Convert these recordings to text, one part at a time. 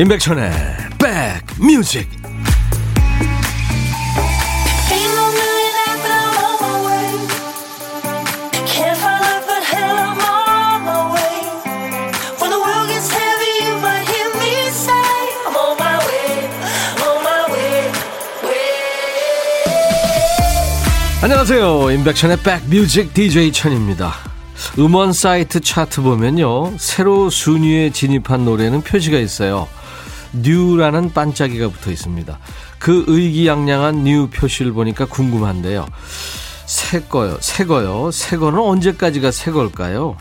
임백천의 백뮤직. 안녕하세요. 임백천의 백뮤직 DJ 천입니다. 음원 사이트 차트 보면요. 새로 순위에 진입한 노래는 표시가 있어요 New라는 반짝이가 붙어 있습니다. 그 의기양양한 New 표시를 보니까 궁금한데요. 새 거요, 새 거요. 새 거는 언제까지가 새 걸까요?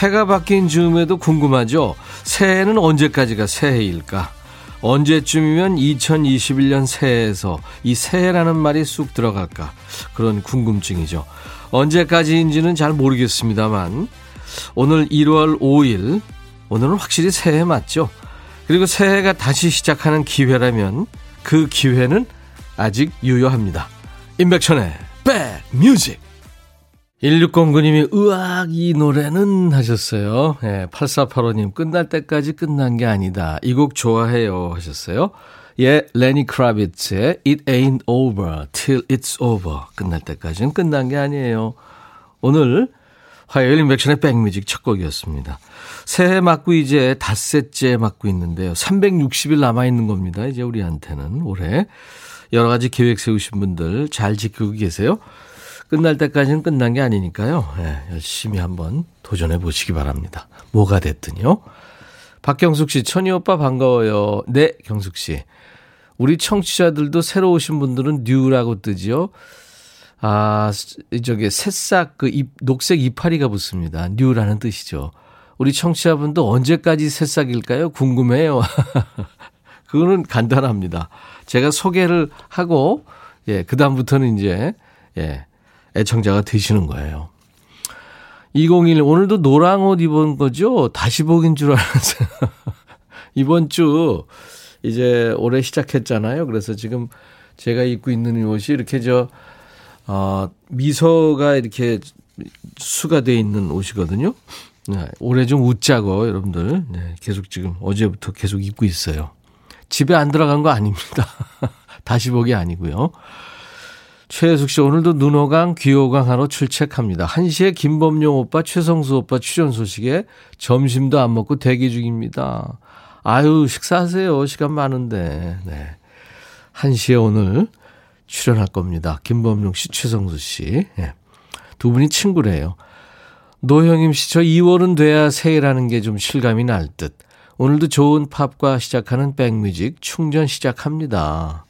해가 바뀐 즈음에도 궁금하죠. 새해는 언제까지가 새해일까? 언제쯤이면 2021년 새해에서 이 새해라는 말이 쑥 들어갈까? 그런 궁금증이죠. 언제까지인지는 잘 모르겠습니다만, 오늘 1월 5일, 오늘은 확실히 새해 맞죠? 그리고 새해가 다시 시작하는 기회라면 그 기회는 아직 유효합니다. 임백천의 백뮤직 1609님이 으악 이 노래는 하셨어요. 네, 8485님 끝날 때까지 끝난 게 아니다. 이 곡 좋아해요 하셨어요. 예, 레니 크라비츠의 It Ain't Over Till It's Over 끝날 때까지는 끝난 게 아니에요. 오늘 화요일 인백션의 백뮤직 첫 곡이었습니다. 새해 맞고 이제 닷새째 맞고 있는데요. 360일 남아있는 겁니다. 이제 우리한테는 올해. 여러 가지 계획 세우신 분들 잘 지키고 계세요. 끝날 때까지는 끝난 게 아니니까요. 네, 열심히 한번 도전해 보시기 바랍니다. 뭐가 됐든요. 박경숙 씨, 천희 오빠 반가워요. 네, 경숙 씨. 우리 청취자들도 새로 오신 분들은 뉴라고 뜨지요. 아, 저기 새싹 그 잎, 녹색 이파리가 붙습니다. 뉴라는 뜻이죠. 우리 청취자분도 언제까지 새싹일까요? 궁금해요. 그거는 간단합니다. 제가 소개를 하고, 예, 그다음부터는 이제, 예, 애청자가 되시는 거예요. 201, 오늘도 노랑 옷 입은 거죠? 다시 보긴 줄 알았어요. 이번 주, 이제 올해 시작했잖아요. 그래서 지금 제가 입고 있는 옷이 이렇게 저, 어, 미소가 이렇게 수가 돼 있는 옷이거든요. 네, 올해 좀 웃자고 여러분들 네, 계속 지금 어제부터 계속 입고 있어요. 집에 안 들어간 거 아닙니다. 다시 보기 아니고요. 최혜숙 씨 오늘도 눈호강 귀호강 하러 출첵합니다. 1시에 김범용 오빠 최성수 오빠 출연 소식에 점심도 안 먹고 대기 중입니다. 아유 식사하세요. 시간 많은데. 네. 1시에 오늘 출연할 겁니다. 김범용 씨, 최성수 씨. 네. 두 분이 친구래요. 노형임 씨, 저 2월은 돼야 새해라는 게 좀 실감이 날 듯. 오늘도 좋은 팝과 시작하는 백뮤직 충전 시작합니다.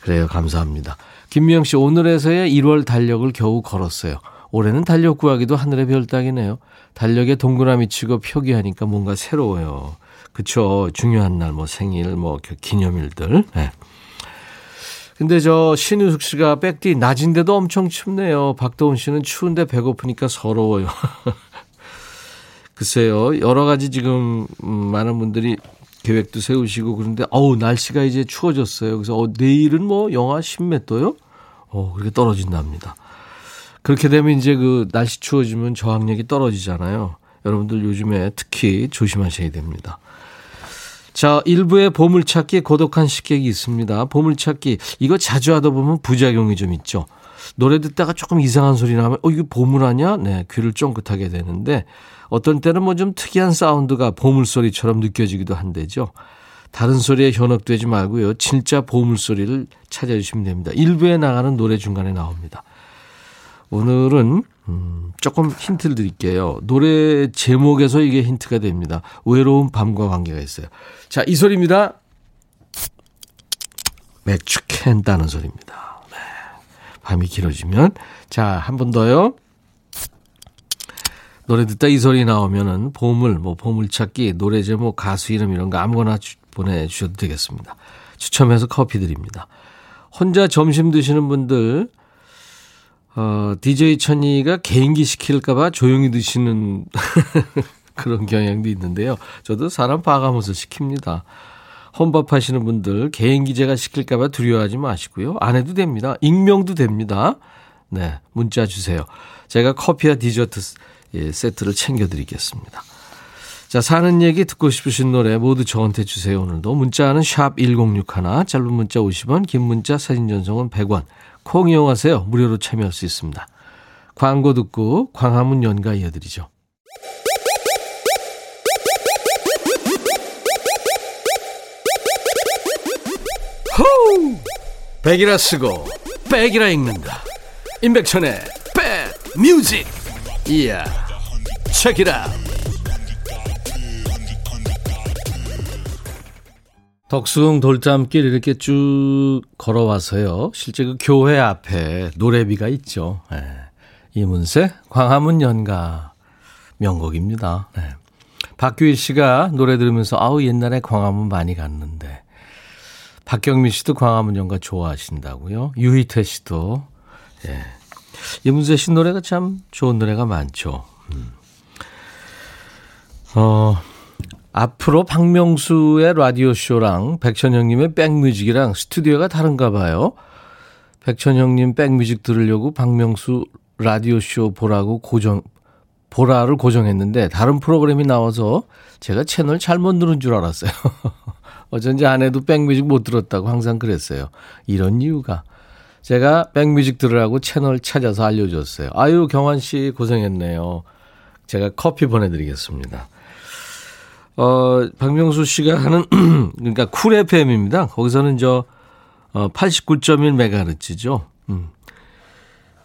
그래요. 감사합니다. 김미영 씨, 오늘에서야 1월 달력을 겨우 걸었어요. 올해는 달력 구하기도 하늘의 별 따기네요. 달력에 동그라미 치고 표기하니까 뭔가 새로워요. 그쵸. 중요한 날, 뭐 생일, 뭐 기념일들. 네. 근데 저 신우숙 씨가 백디 낮인데도 엄청 춥네요. 박도훈 씨는 추운데 배고프니까 서러워요. 글쎄요. 여러 가지 지금 음, 많은 분들이 계획도 세우시고 그런데 어우 날씨가 이제 추워졌어요. 그래서 어, 내일은 뭐 영하 10몇 도요? 어 그렇게 떨어진답니다. 그렇게 되면 이제 그 날씨 추워지면 저항력이 떨어지잖아요. 여러분들 요즘에 특히 조심하셔야 됩니다. 자, 일부의 보물찾기 고독한 식객이 있습니다. 보물찾기 이거 자주 하다 보면 부작용이 좀 있죠. 노래 듣다가 조금 이상한 소리 나면 어 이거 보물 아니야? 네, 귀를 쫑긋하게 되는데 어떤 때는 뭐 좀 특이한 사운드가 보물 소리처럼 느껴지기도 한데죠. 다른 소리에 현혹되지 말고요. 진짜 보물 소리를 찾아주시면 됩니다. 일부에 나가는 노래 중간에 나옵니다. 오늘은 음, 조금 힌트를 드릴게요. 노래 제목에서 이게 힌트가 됩니다. 외로운 밤과 관계가 있어요. 자, 이 소리입니다. 맥주 캔 따는 소리입니다. 네. 밤이 길어지면. 자, 한 번 더요. 노래 듣다 이 소리 나오면은 보물, 뭐 보물찾기, 노래 제목, 가수 이름 이런 거 아무거나 주, 보내주셔도 되겠습니다. 추첨해서 커피 드립니다. 혼자 점심 드시는 분들, 어, DJ 천이가 개인기 시킬까봐 조용히 드시는 그런 경향도 있는데요. 저도 사람 봐가면서 시킵니다. 혼밥 하시는 분들 개인기 제가 시킬까봐 두려워하지 마시고요. 안 해도 됩니다. 익명도 됩니다. 네, 문자 주세요. 제가 커피와 디저트 예, 세트를 챙겨드리겠습니다. 자, 사는 얘기 듣고 싶으신 노래 모두 저한테 주세요. 오늘도 문자는 샵 1061, 짧은 문자 50원, 긴 문자 사진 전송은 100원. 콩 이용하세요. 무료로 참여할 수 있습니다. 광고 듣고 광화문 연가 이어드리죠. 호우! 백이라 쓰고 백이라 읽는다. 임백천의 백 뮤직. 이야. 체키라. 덕숭 돌담길 이렇게 쭉 걸어와서요. 실제 그 교회 앞에 노래비가 있죠. 네. 이문세 광화문 연가 명곡입니다. 네. 박규일 씨가 노래 들으면서 아우 옛날에 광화문 많이 갔는데 박경민 씨도 광화문 연가 좋아하신다고요. 유희태 씨도 예. 이문세 씨 노래가 참 좋은 노래가 많죠. 음. 어 앞으로 박명수의 라디오쇼랑 백천형님의 백뮤직이랑 스튜디오가 다른가 봐요. 백천형님 백뮤직 들으려고 박명수 라디오쇼 보라고 고정, 보라를 고정했는데 다른 프로그램이 나와서 제가 채널 잘못 누른 줄 알았어요. 어쩐지 아내도 백뮤직 못 들었다고 항상 그랬어요. 이런 이유가. 제가 백뮤직 들으라고 채널 찾아서 알려줬어요. 아유, 경환 씨 고생했네요. 제가 커피 보내드리겠습니다. 어, 박명수 씨가 하는, 그러니까 쿨 FM입니다. 거기서는 저, 어, 89.1MHz죠. 음.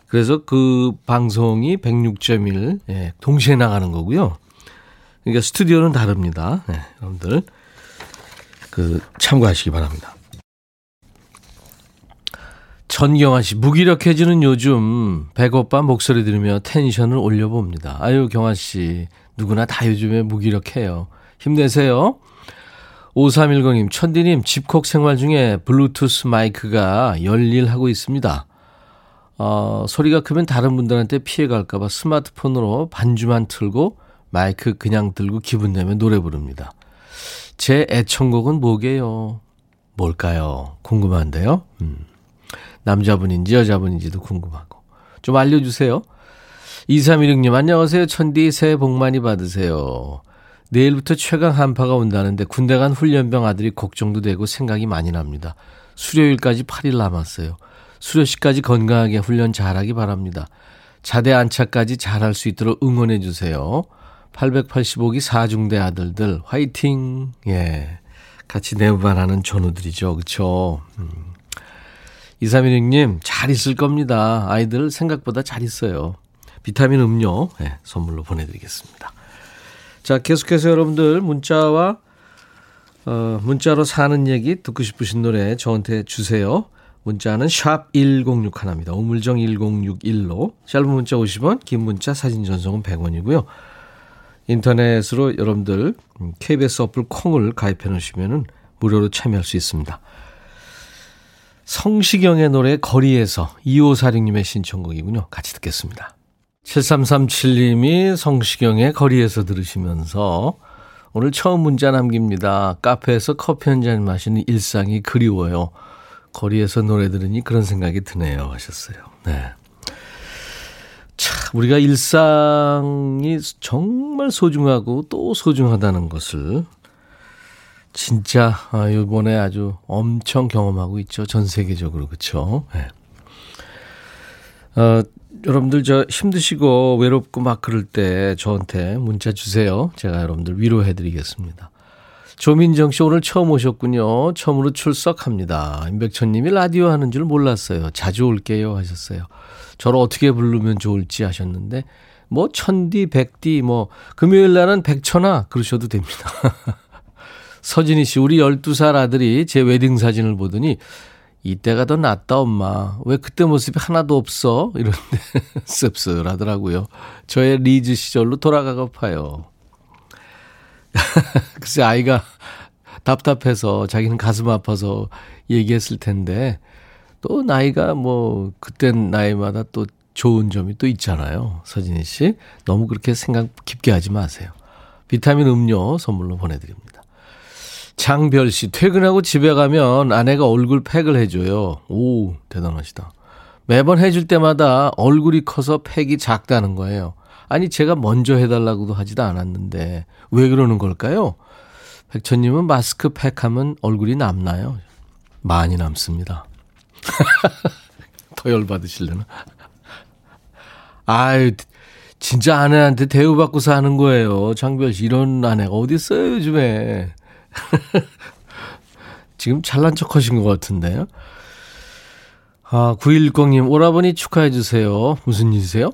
그래서 그 방송이 106.1, 예, 동시에 나가는 거고요. 그러니까 스튜디오는 다릅니다. 네, 여러분들. 그, 참고하시기 바랍니다. 전경아 씨, 무기력해지는 요즘, 백오빠 목소리 들으며 텐션을 올려봅니다. 아유, 경아 씨, 누구나 다 요즘에 무기력해요. 힘내세요. 5310님, 천디님, 집콕 생활 중에 블루투스 마이크가 열일하고 있습니다. 어, 소리가 크면 다른 분들한테 피해갈까봐 스마트폰으로 반주만 틀고 마이크 그냥 들고 기분 내면 노래 부릅니다. 제 애청곡은 뭐게요? 뭘까요? 궁금한데요? 음. 남자분인지 여자분인지도 궁금하고. 좀 알려주세요. 2316님, 안녕하세요. 천디 새해 복 많이 받으세요. 내일부터 최강 한파가 온다는데 군대 간 훈련병 아들이 걱정도 되고 생각이 많이 납니다. 수료일까지 8일 남았어요. 수료식까지 건강하게 훈련 잘하기 바랍니다. 자대 안착까지 잘할 수 있도록 응원해 주세요. 885기 사중대 아들들 화이팅. 예. 같이 내부반하는 전우들이죠. 그렇죠? 음. 2316님 잘 있을 겁니다. 아이들 생각보다 잘 있어요. 비타민 음료 예, 선물로 보내드리겠습니다. 자, 계속해서 여러분들 문자와 어, 문자로 사는 얘기 듣고 싶으신 노래 저한테 주세요. 문자는 샵 1061입니다. 우물정 1061로 짧은 문자 50원, 긴 문자 사진 전송은 100원이고요. 인터넷으로 여러분들 KBS 어플 콩을 가입해 놓으시면 무료로 참여할 수 있습니다. 성시경의 노래 거리에서 2546님의 신청곡이군요. 같이 듣겠습니다. 7337님이 성시경의 거리에서 들으시면서 오늘 처음 문자 남깁니다. 카페에서 커피 한 잔 마시는 일상이 그리워요. 거리에서 노래 들으니 그런 생각이 드네요. 하셨어요. 네. 참, 우리가 일상이 정말 소중하고 또 소중하다는 것을 진짜 아, 이번에 아주 엄청 경험하고 있죠. 전 세계적으로. 그렇죠. 네. 어, 여러분들 저 힘드시고 외롭고 막 그럴 때 저한테 문자 주세요. 제가 여러분들 위로해 드리겠습니다. 조민정 씨 오늘 처음 오셨군요. 처음으로 출석합니다. 임백천 님이 라디오 하는 줄 몰랐어요. 자주 올게요 하셨어요. 저를 어떻게 부르면 좋을지 하셨는데 뭐 천디, 백디 뭐 금요일 날은 백천아 그러셔도 됩니다. 서진희 씨 우리 12살 아들이 제 웨딩 사진을 보더니 이때가 더 낫다 엄마. 왜 그때 모습이 하나도 없어? 이런데 씁쓸하더라고요. 저의 리즈 시절로 돌아가고파요. 글쎄 아이가 답답해서 자기는 가슴 아파서 얘기했을 텐데 또 나이가 뭐 그땐 나이마다 또 좋은 점이 또 있잖아요. 서진희 씨 너무 그렇게 생각 깊게 하지 마세요. 비타민 음료 선물로 보내드립니다. 장별 씨, 퇴근하고 집에 가면 아내가 얼굴 팩을 해줘요. 오, 대단하시다. 매번 해줄 때마다 얼굴이 커서 팩이 작다는 거예요. 아니, 제가 먼저 해달라고도 하지도 않았는데, 왜 그러는 걸까요? 백천님은 마스크 팩 하면 얼굴이 남나요? 많이 남습니다. 더 열받으실려나? 아유, 진짜 아내한테 대우받고 사는 거예요. 장별 씨, 이런 아내가 어디 있어요, 요즘에. 지금 잘난 척 하신 것 같은데요. 아, 9110님, 오라버니 축하해주세요. 무슨 일이세요?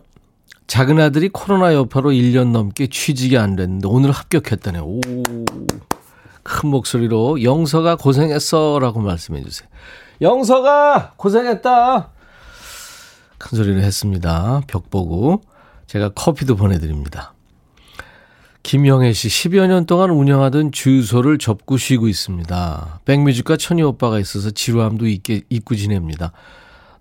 작은 아들이 코로나 여파로 1년 넘게 취직이 안 됐는데 오늘 합격했다네. 오. 큰 목소리로 영서가 고생했어 라고 말씀해 주세요. 영서가 고생했다. 큰 소리를 했습니다. 벽 보고. 제가 커피도 보내드립니다. 김영애 씨, 10여 년 동안 운영하던 주유소를 접고 쉬고 있습니다. 백뮤직과 천희 오빠가 있어서 지루함도 있게 잊고 지냅니다.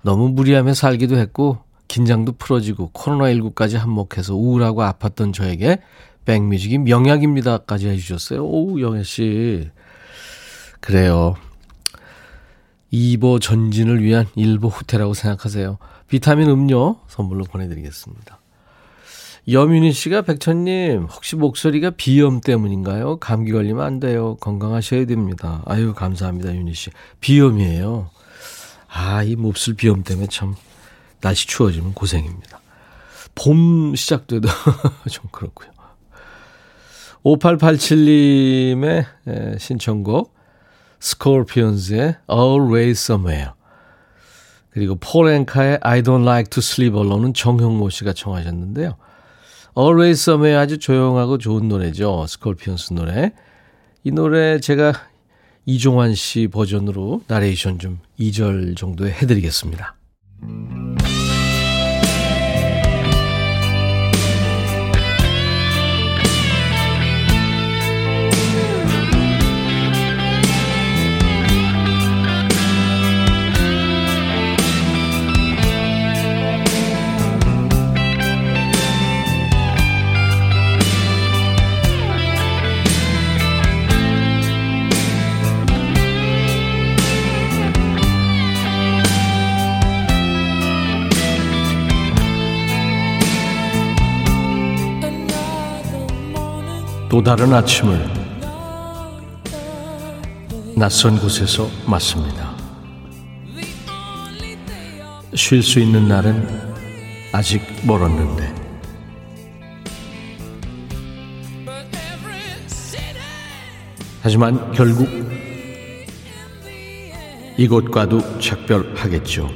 너무 무리하며 살기도 했고, 긴장도 풀어지고, 코로나19까지 한몫해서 우울하고 아팠던 저에게 백뮤직이 명약입니다까지 해주셨어요. 오우, 영애 씨. 그래요. 2보 전진을 위한 1보 후퇴라고 생각하세요. 비타민 음료 선물로 보내드리겠습니다. 여민희 씨가 백천님 혹시 목소리가 비염 때문인가요? 감기 걸리면 안 돼요. 건강하셔야 됩니다. 아유 감사합니다 윤희 씨. 비염이에요. 아 이 몹쓸 비염 때문에 참 날씨 추워지면 고생입니다. 봄 시작돼도 좀 그렇고요. 5887님의 신청곡 스콜피언즈의 Always Somewhere 그리고 폴 앵카의 I Don't Like to Sleep Alone은 정형모 씨가 청하셨는데요. Always Somewhere 아주 조용하고 좋은 노래죠. 스콜피언스 노래. 이 노래 제가 이종환 씨 버전으로 나레이션 좀 2절 정도 해드리겠습니다. 또 다른 아침을 낯선 곳에서 맞습니다. 쉴 수 있는 날은 아직 멀었는데 하지만 결국 이곳과도 작별하겠죠.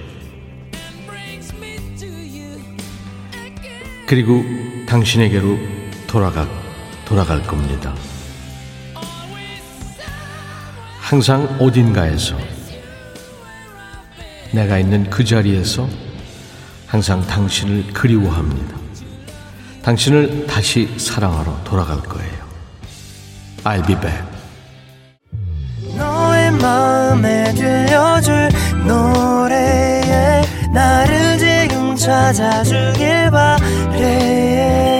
그리고 당신에게로 돌아가 돌아갈 겁니다. 항상 어딘가에서 내가 있는 그 자리에서 항상 당신을 그리워합니다. 당신을 다시 사랑하러 돌아갈 거예요. I'll be back. 너의 마음에 들려줄 노래에 나를 지금 찾아주길 바래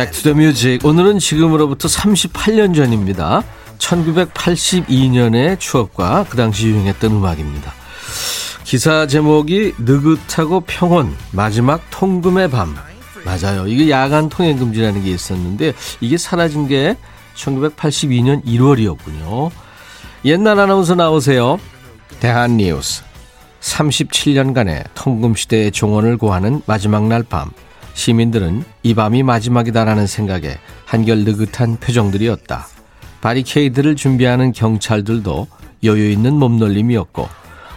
Back to the music 오늘은 지금으로부터 38년 전입니다. 1982년의 추억과 그 당시 유행했던 음악입니다. 기사 제목이 느긋하고 평온 마지막 통금의 밤 맞아요. 이게 야간 통행 금지라는 게 있었는데 이게 사라진 게 1982년 1월이었군요. 옛날 아나운서 나오세요. 대한뉴스 37년간의 통금시대의 종언을 고하는 마지막 날 밤. 시민들은 이 밤이 마지막이다라는 생각에 한결 느긋한 표정들이었다. 바리케이드를 준비하는 경찰들도 여유 있는 몸놀림이었고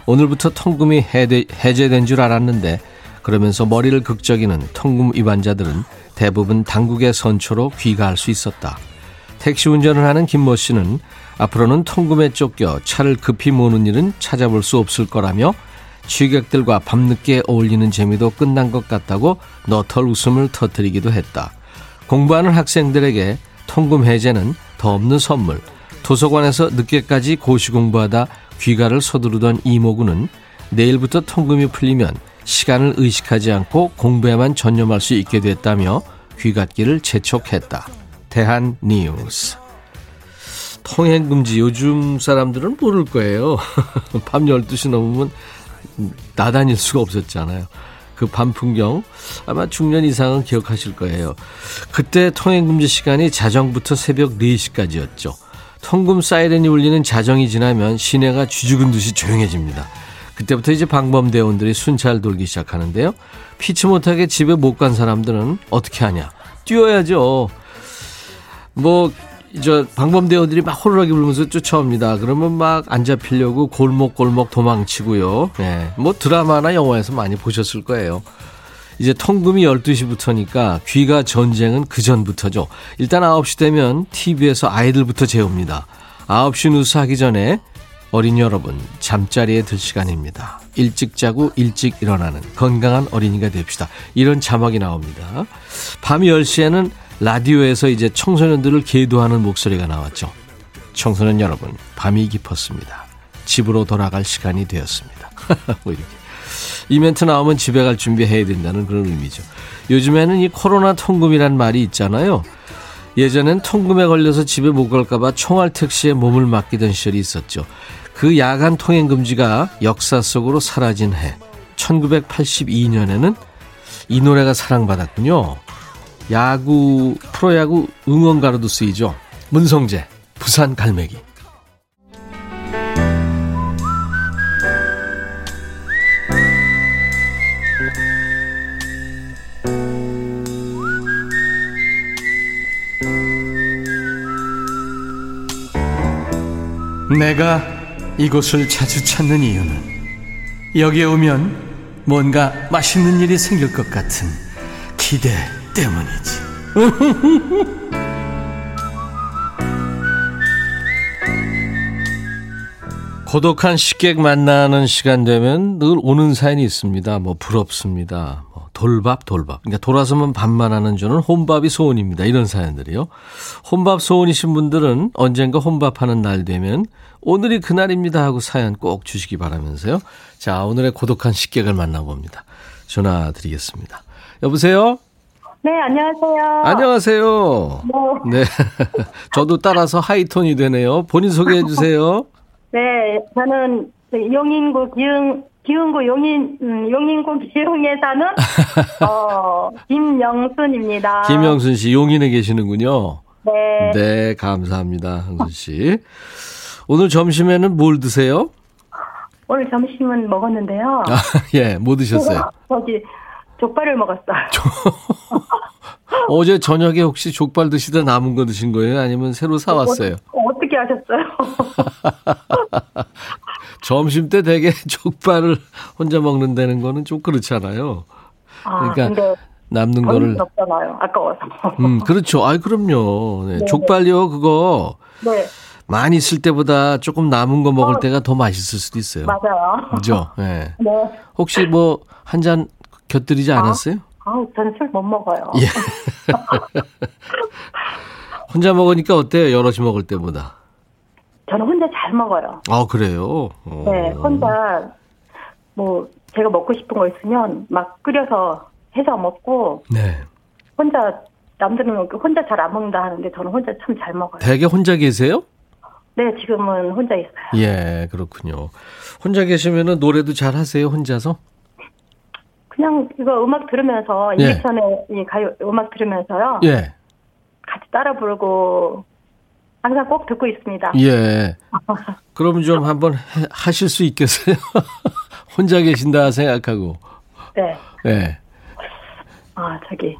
오늘부터 통금이 해제된 줄 알았는데 그러면서 머리를 극적이는 통금 위반자들은 대부분 당국의 선초로 귀가할 수 있었다. 택시 운전을 하는 김모 씨는 앞으로는 통금에 쫓겨 차를 급히 모는 일은 찾아볼 수 없을 거라며 취객들과 밤늦게 어울리는 재미도 끝난 것 같다고 너털 웃음을 터뜨리기도 했다. 공부하는 학생들에게 통금 해제는 더 없는 선물. 도서관에서 늦게까지 고시 공부하다 귀가를 서두르던 이모군은 내일부터 통금이 풀리면 시간을 의식하지 않고 공부에만 전념할 수 있게 됐다며 귀갓길을 재촉했다. 대한 뉴스. 통행금지 요즘 사람들은 모를 거예요. 밤 12시 넘으면 나다닐 수가 없었잖아요. 그 밤 풍경 아마 중년 이상은 기억하실 거예요. 그때 통행금지 시간이 자정부터 새벽 4시까지였죠. 통금 사이렌이 울리는 자정이 지나면 시내가 쥐죽은 듯이 조용해집니다. 그때부터 이제 방범대원들이 순찰 돌기 시작하는데요. 피치 못하게 집에 못 간 사람들은 어떻게 하냐? 뛰어야죠. 뭐, 저, 방범대원들이 막 호루라기 불면서 쫓아옵니다. 그러면 막 안 잡히려고 골목골목 도망치고요. 네. 뭐 드라마나 영화에서 많이 보셨을 거예요. 이제 통금이 12시부터니까 귀가 전쟁은 그 전부터죠. 일단 9시 되면 TV에서 아이들부터 재웁니다. 9시 뉴스 하기 전에 어린이 여러분, 잠자리에 들 시간입니다. 일찍 자고 일찍 일어나는 건강한 어린이가 됩시다. 이런 자막이 나옵니다. 밤 10시에는 라디오에서 이제 청소년들을 계도하는 목소리가 나왔죠. 청소년 여러분, 밤이 깊었습니다. 집으로 돌아갈 시간이 되었습니다. 뭐 이렇게. 이 멘트 나오면 집에 갈 준비해야 된다는 그런 의미죠. 요즘에는 이 코로나 통금이란 말이 있잖아요. 예전엔 통금에 걸려서 집에 못 갈까봐 총알 택시에 몸을 맡기던 시절이 있었죠. 그 야간 통행 금지가 역사 속으로 사라진 해 1982년에는 이 노래가 사랑받았군요. 야구 프로야구 응원가로도 쓰이죠. 문성재 부산 갈매기 내가 이곳을 자주 찾는 이유는 여기에 오면 뭔가 맛있는 일이 생길 것 같은 기대 때문이지. 고독한 식객 만나는 시간 되면 늘 오는 사연이 있습니다. 뭐 부럽습니다. 뭐 돌밥 돌밥. 그러니까 돌아서면 밥만 하는 저는 혼밥이 소원입니다. 이런 사연들이요. 혼밥 소원이신 분들은 언젠가 혼밥하는 날 되면 오늘이 그날입니다 하고 사연 꼭 주시기 바라면서요. 자, 오늘의 고독한 식객을 만나봅니다. 전화 드리겠습니다. 여보세요? 네, 안녕하세요. 안녕하세요. 네. 네. 저도 따라서 하이톤이 되네요. 본인 소개해 주세요. 네, 저는 용인구 기흥, 기흥구 용인, 음, 용인구 기흥에 사는, 어, 김영순입니다. 김영순 씨, 용인에 계시는군요. 네. 네, 감사합니다. 흥순 씨. 오늘 점심에는 뭘 드세요? 오늘 점심은 먹었는데요. 아, 예, 뭐 드셨어요? 저기 족발을 먹었어요. 어제 저녁에 혹시 족발 드시다 남은 거 드신 거예요? 아니면 새로 사왔어요? 어, 떻게 하셨어요? 점심 때 되게 족발을 혼자 먹는다는 거는 좀 그렇잖아요. 아, 그러니까 남는 거를 없잖아요. 아까워서. 음, 그렇죠. 아이 그럼요. 네, 족발요 그거 네. 많이 쓸 때보다 조금 남은 거 먹을 어, 때가 더 맛있을 수도 있어요. 맞아요. 그죠? 네. 네. 혹시 뭐 한 잔 곁들이지 아, 않았어요? 아, 아 저는 술 못 먹어요. 예. 혼자 먹으니까 어때요? 여럿이 먹을 때보다? 저는 혼자 잘 먹어요. 아, 그래요? 어. 네, 혼자 뭐 제가 먹고 싶은 거 있으면 막 끓여서 해서 먹고 네. 혼자 남들은 혼자 잘 안 먹는다 하는데 저는 혼자 참 잘 먹어요. 되게 혼자 계세요? 네, 지금은 혼자 있어요. 예, 그렇군요. 혼자 계시면은 노래도 잘 하세요, 혼자서? 그냥 이거 음악 들으면서 예. 인백션에 가요 음악 들으면서요. 예. 같이 따라 부르고 항상 꼭 듣고 있습니다. 예. 그럼 좀 한번 해, 하실 수 있겠어요? 혼자 계신다 생각하고. 네. 네. 아, 저기.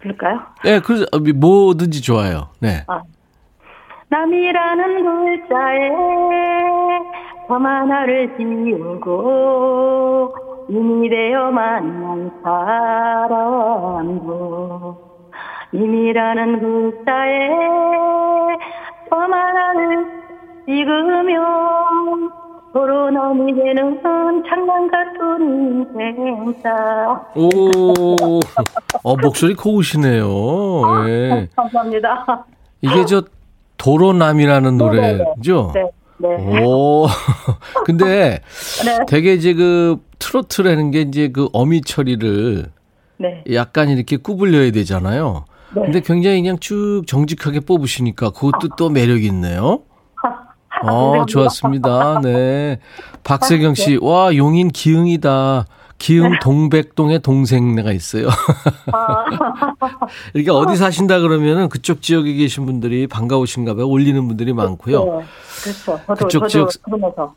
부를까요? 네, 그, 뭐든지 좋아요. 네. 아. 남이라는 글자에 범 하나를 지우고 이미 되어 만난 사람도 이미라는 글자에 범 하나를 찍으면 서로 남이 되는 장난 같은 인생사. 오, 어, 목소리 고우시네요. 예. 감사합니다. 이게 저 도로남이라는 네, 네, 네. 노래죠? 네. 네. 오. 근데 네. 되게 이제 그 트로트라는 게 이제 그 어미 처리를 네. 약간 이렇게 구불려야 되잖아요. 네. 근데 굉장히 그냥 쭉 정직하게 뽑으시니까 그것도 또 매력이 있네요. 어, 좋았습니다. 네. 박세경 씨, 와, 용인 기흥이다. 기흥 동백동에 동생네가 있어요. 아. 이렇게 어디 사신다 그러면은 그쪽 지역에 계신 분들이 반가우신가 봐요. 올리는 분들이 많고요. 네, 그렇죠. 저도, 그쪽 지역.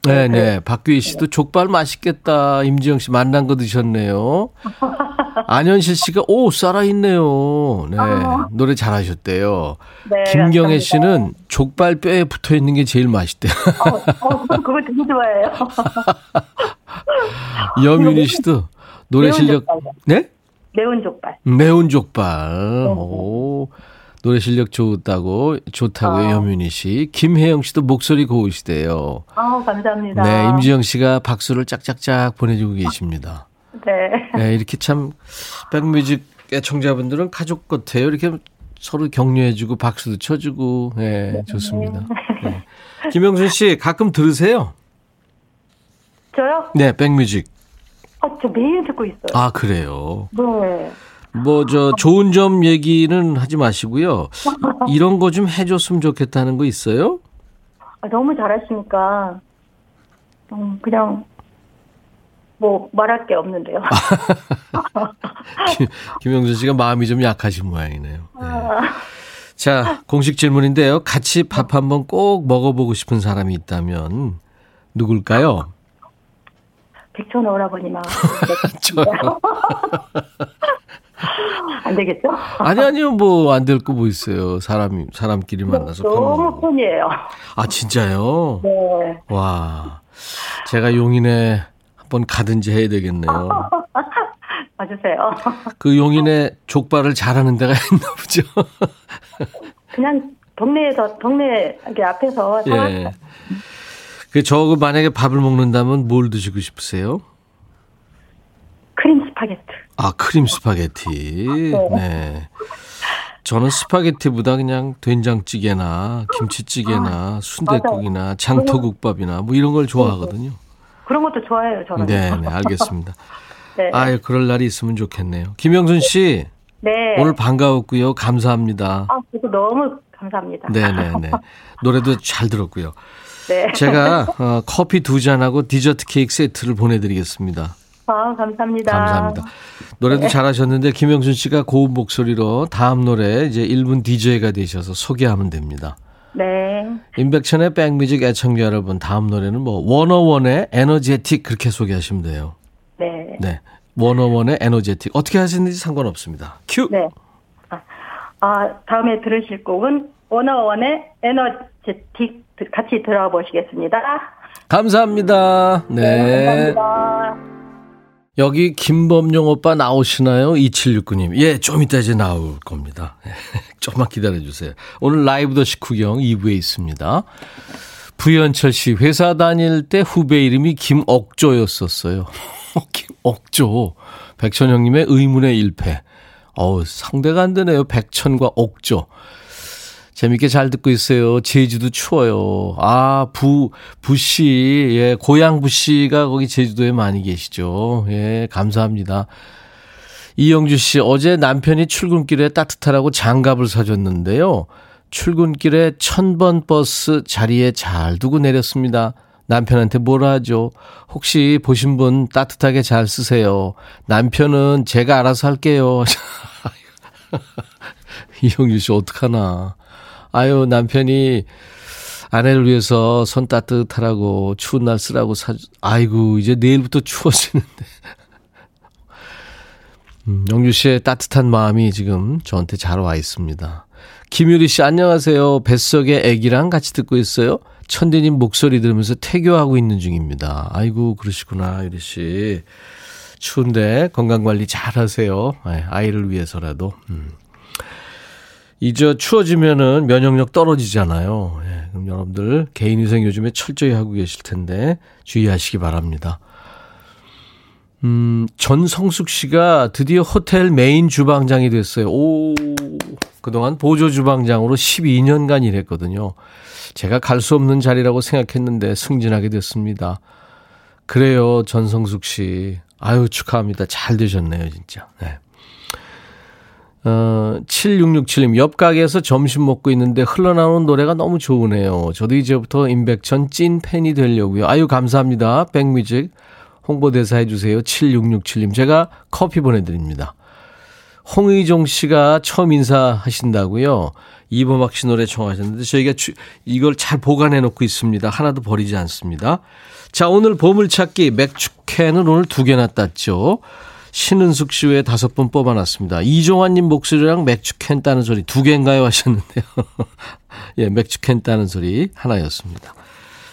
네네. 네. 박규희 씨도 족발 맛있겠다. 임지영 씨 만난 거 드셨네요. 안현실 씨가 오 살아있네요. 네. 아. 노래 잘하셨대요. 네, 김경애 감사합니다. 씨는 족발 뼈에 붙어 있는 게 제일 맛있대요. 어, 어, 그거 되게 좋아해요. 여민희 씨도 노래 실력 네? 매운 족발. 매운 족발. 네. 오. 노래 실력 좋다고 좋다고요, 아. 여민희 씨. 김혜영 씨도 목소리 고우시대요. 아, 감사합니다. 네, 임지영 씨가 박수를 짝짝짝 보내주고 계십니다. 네. 네, 이렇게 참 백뮤직 애청자분들은 가족 같아요. 이렇게 서로 격려해주고 박수도 쳐주고, 네, 네. 좋습니다. 네. 김영순 씨 가끔 들으세요? 저요? 네, 백뮤직. 아, 저 매일 듣고 있어요. 아, 그래요? 네. 뭐, 저, 좋은 점 얘기는 하지 마시고요. 이런 거 좀 해줬으면 좋겠다는 거 있어요? 아, 너무 잘하시니까, 음, 그냥, 뭐, 말할 게 없는데요. 김, 김영준 씨가 마음이 좀 약하신 모양이네요. 네. 아. 자, 공식 질문인데요. 같이 밥 한번 꼭 먹어보고 싶은 사람이 있다면, 누굴까요? 백천 오라버니만. 안 되겠죠? 아니, 아니요. 뭐, 안 될 거 뭐 있어요. 사람, 사람끼리 만나서. 너무 팬이에요. 아, 진짜요? 네. 와. 제가 용인에 한번 가든지 해야 되겠네요. 와주세요. 그 용인에 족발을 잘하는 데가 있나 보죠? 그냥 동네에서, 동네 앞에서. 예. 그, 저, 만약에 밥을 먹는다면 뭘 드시고 싶으세요? 크림 스파게티. 아, 크림 스파게티. 네. 네. 저는 스파게티보다 그냥 된장찌개나 김치찌개나 아, 순대국이나 장터국밥이나 뭐 이런 걸 좋아하거든요. 그런 것도 좋아해요, 저는. 네, 네, 알겠습니다. 네. 아유, 그럴 날이 있으면 좋겠네요. 김영순 씨. 네. 오늘 반가웠고요. 감사합니다. 아, 저도 너무 감사합니다. 네, 네, 네. 노래도 잘 들었고요. 네. 제가 어, 커피 두 잔하고 디저트 케이크 세트를 보내드리겠습니다. 아, 감사합니다. 감사합니다. 노래도 네. 잘하셨는데 김영순 씨가 고운 목소리로 다음 노래 이제 1분 DJ가 되셔서 소개하면 됩니다. 네. 임백천의 백뮤직 애청자 여러분 다음 노래는 뭐 워너원의 Energetic 그렇게 소개하시면 돼요. 네. 네. 워너원의 Energetic 어떻게 하시는지 상관없습니다. 큐. 네. 아, 아 다음에 들으실 곡은 워너원의 Energetic 같이 들어보시겠습니다. 감사합니다. 네. 네 감사합니다. 여기 김범룡 오빠 나오시나요? 2769님. 예, 좀 이따 이제 나올 겁니다. 조금만 기다려주세요. 오늘 라이브 더 식후경 2부에 있습니다. 부현철 씨, 회사 다닐 때 후배 이름이 김옥조였었어요. 김옥조. 백천형님의 의문의 일패. 어우, 상대가 안 되네요. 백천과 옥조. 재밌게 잘 듣고 있어요. 제주도 추워요. 아, 부, 부씨, 예, 고향 부씨가 거기 제주도에 많이 계시죠. 예, 감사합니다. 이영주 씨, 어제 남편이 출근길에 따뜻하라고 장갑을 사줬는데요. 출근길에 천번 버스 자리에 잘 두고 내렸습니다. 남편한테 뭐라 하죠? 혹시 보신 분 따뜻하게 잘 쓰세요. 남편은 제가 알아서 할게요. 이영주 씨, 어떡하나. 아유, 남편이 아내를 위해서 손 따뜻하라고 추운 날 쓰라고 사, 아이고, 이제 내일부터 추워지는데. 음, 영주 씨의 따뜻한 마음이 지금 저한테 잘 와 있습니다. 김유리 씨, 안녕하세요. 뱃속에 아기랑 같이 듣고 있어요. 천디님 목소리 들으면서 태교하고 있는 중입니다. 아이고, 그러시구나, 유리 씨. 추운데 건강 관리 잘 하세요. 네, 아이를 위해서라도. 음. 이제 추워지면은 면역력 떨어지잖아요. 예, 그럼 여러분들 개인위생 요즘에 철저히 하고 계실 텐데 주의하시기 바랍니다. 음, 전성숙 씨가 드디어 호텔 메인 주방장이 됐어요. 오, 그동안 보조 주방장으로 12년간 일했거든요. 제가 갈 수 없는 자리라고 생각했는데 승진하게 됐습니다. 그래요, 전성숙 씨. 아유, 축하합니다. 잘 되셨네요, 진짜. 네. 어, 7667님, 옆 가게에서 점심 먹고 있는데 흘러나오는 노래가 너무 좋으네요. 저도 이제부터 임백천 찐 팬이 되려고요. 아유, 감사합니다. 백뮤직. 홍보대사 해주세요. 7667님. 제가 커피 보내드립니다. 홍의종 씨가 처음 인사하신다고요. 이범학 씨 노래 청하셨는데 저희가 주, 이걸 잘 보관해 놓고 있습니다. 하나도 버리지 않습니다. 자, 오늘 보물찾기 맥주캔은 오늘 두 개나 땄죠. 신은숙 씨 외에 다섯 분 뽑아놨습니다. 이종환님 목소리랑 맥주캔 따는 소리 두 개인가요 하셨는데요. 예, 맥주캔 따는 소리 하나였습니다.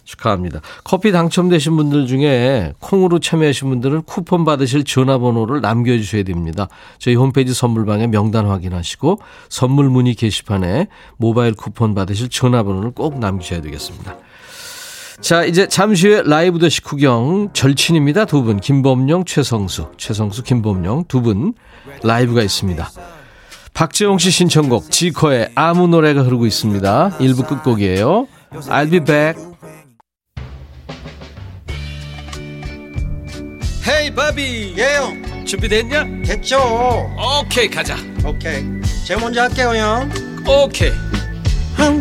축하합니다. 커피 당첨되신 분들 중에 콩으로 참여하신 분들은 쿠폰 받으실 전화번호를 남겨주셔야 됩니다. 저희 홈페이지 선물방에 명단 확인하시고 선물 문의 게시판에 모바일 쿠폰 받으실 전화번호를 꼭 남기셔야 되겠습니다. 자, 이제 잠시 후에 라이브 더시 구경 절친입니다. 두 분. 김범용, 최성수. 최성수, 김범용 두 분 라이브가 있습니다. 박재홍 씨 신청곡 지커의 아무 노래가 흐르고 있습니다. 1부 끝곡이에요. I'll be back. 헤이 바비. 예영. 준비됐냐? 됐죠. 오케이, 가자. 오케이. 제가 먼저 할게요, 형. 오케이. I'm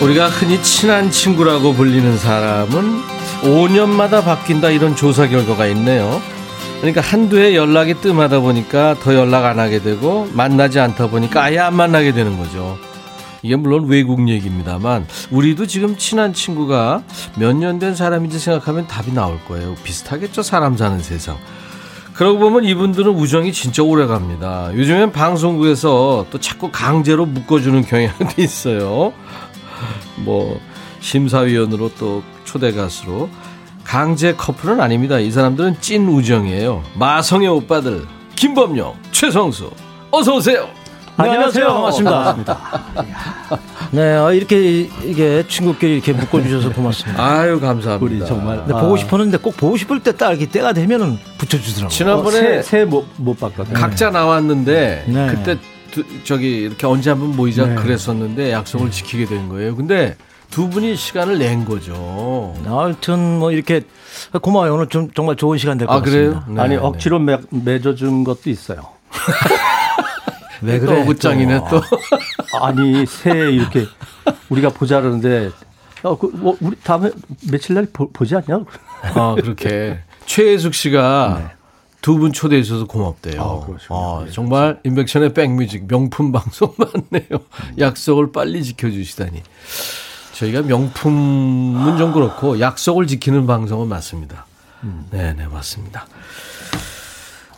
우리가 흔히 친한 친구라고 불리는 사람은 5년마다 바뀐다 이런 조사 결과가 있네요. 그러니까 한두 해 연락이 뜸하다 보니까 더 연락 안 하게 되고 만나지 않다 보니까 아예 안 만나게 되는 거죠. 이게 물론 외국 얘기입니다만 우리도 지금 친한 친구가 몇 년 된 사람인지 생각하면 답이 나올 거예요. 비슷하겠죠. 사람 사는 세상. 그러고 보면 이분들은 우정이 진짜 오래 갑니다. 요즘엔 방송국에서 또 자꾸 강제로 묶어주는 경향도 있어요. 뭐 심사위원으로 또 초대 가수로 강제 커플은 아닙니다. 이 사람들은 찐 우정이에요. 마성의 오빠들 김범용, 최성수 어서 오세요. 안녕하세요. 반갑습니다. 반갑습니다. 네, 어, 이렇게 이게 친구끼리 이렇게 묶어주셔서 고맙습니다. 아유 감사합니다. 우리 정말 네, 아. 보고 싶었는데 꼭 보고 싶을 때 딱 이렇게 때가 되면은 붙여주더라고요. 지난번에 어, 새못 못 봤거든요. 각자 나왔는데 네. 그때 저기 이렇게 언제 한번 모이자 네. 그랬었는데 약속을 지키게 된 거예요. 근데 두 분이 시간을 낸 거죠. 하여튼 뭐 이렇게 고마워요. 오늘 좀 정말 좋은 시간 될것 아, 같습니다. 네, 아니 네. 억지로 매, 맺어준 것도 있어요. 왜 그래? 또 장이네 또. 아니 새해 이렇게 우리가 보자는데 어, 그, 뭐, 우리 다음에 며칠 날 보, 지 않냐? 아 그렇게 최혜숙 씨가 네. 두 분 초대해 주셔서 고맙대요. 아, 아, 정말 인백션의 백뮤직 명품 방송 맞네요. 음. 약속을 빨리 지켜주시다니. 저희가 명품은 좀 그렇고 약속을 지키는 방송은 맞습니다. 음. 네, 네, 맞습니다.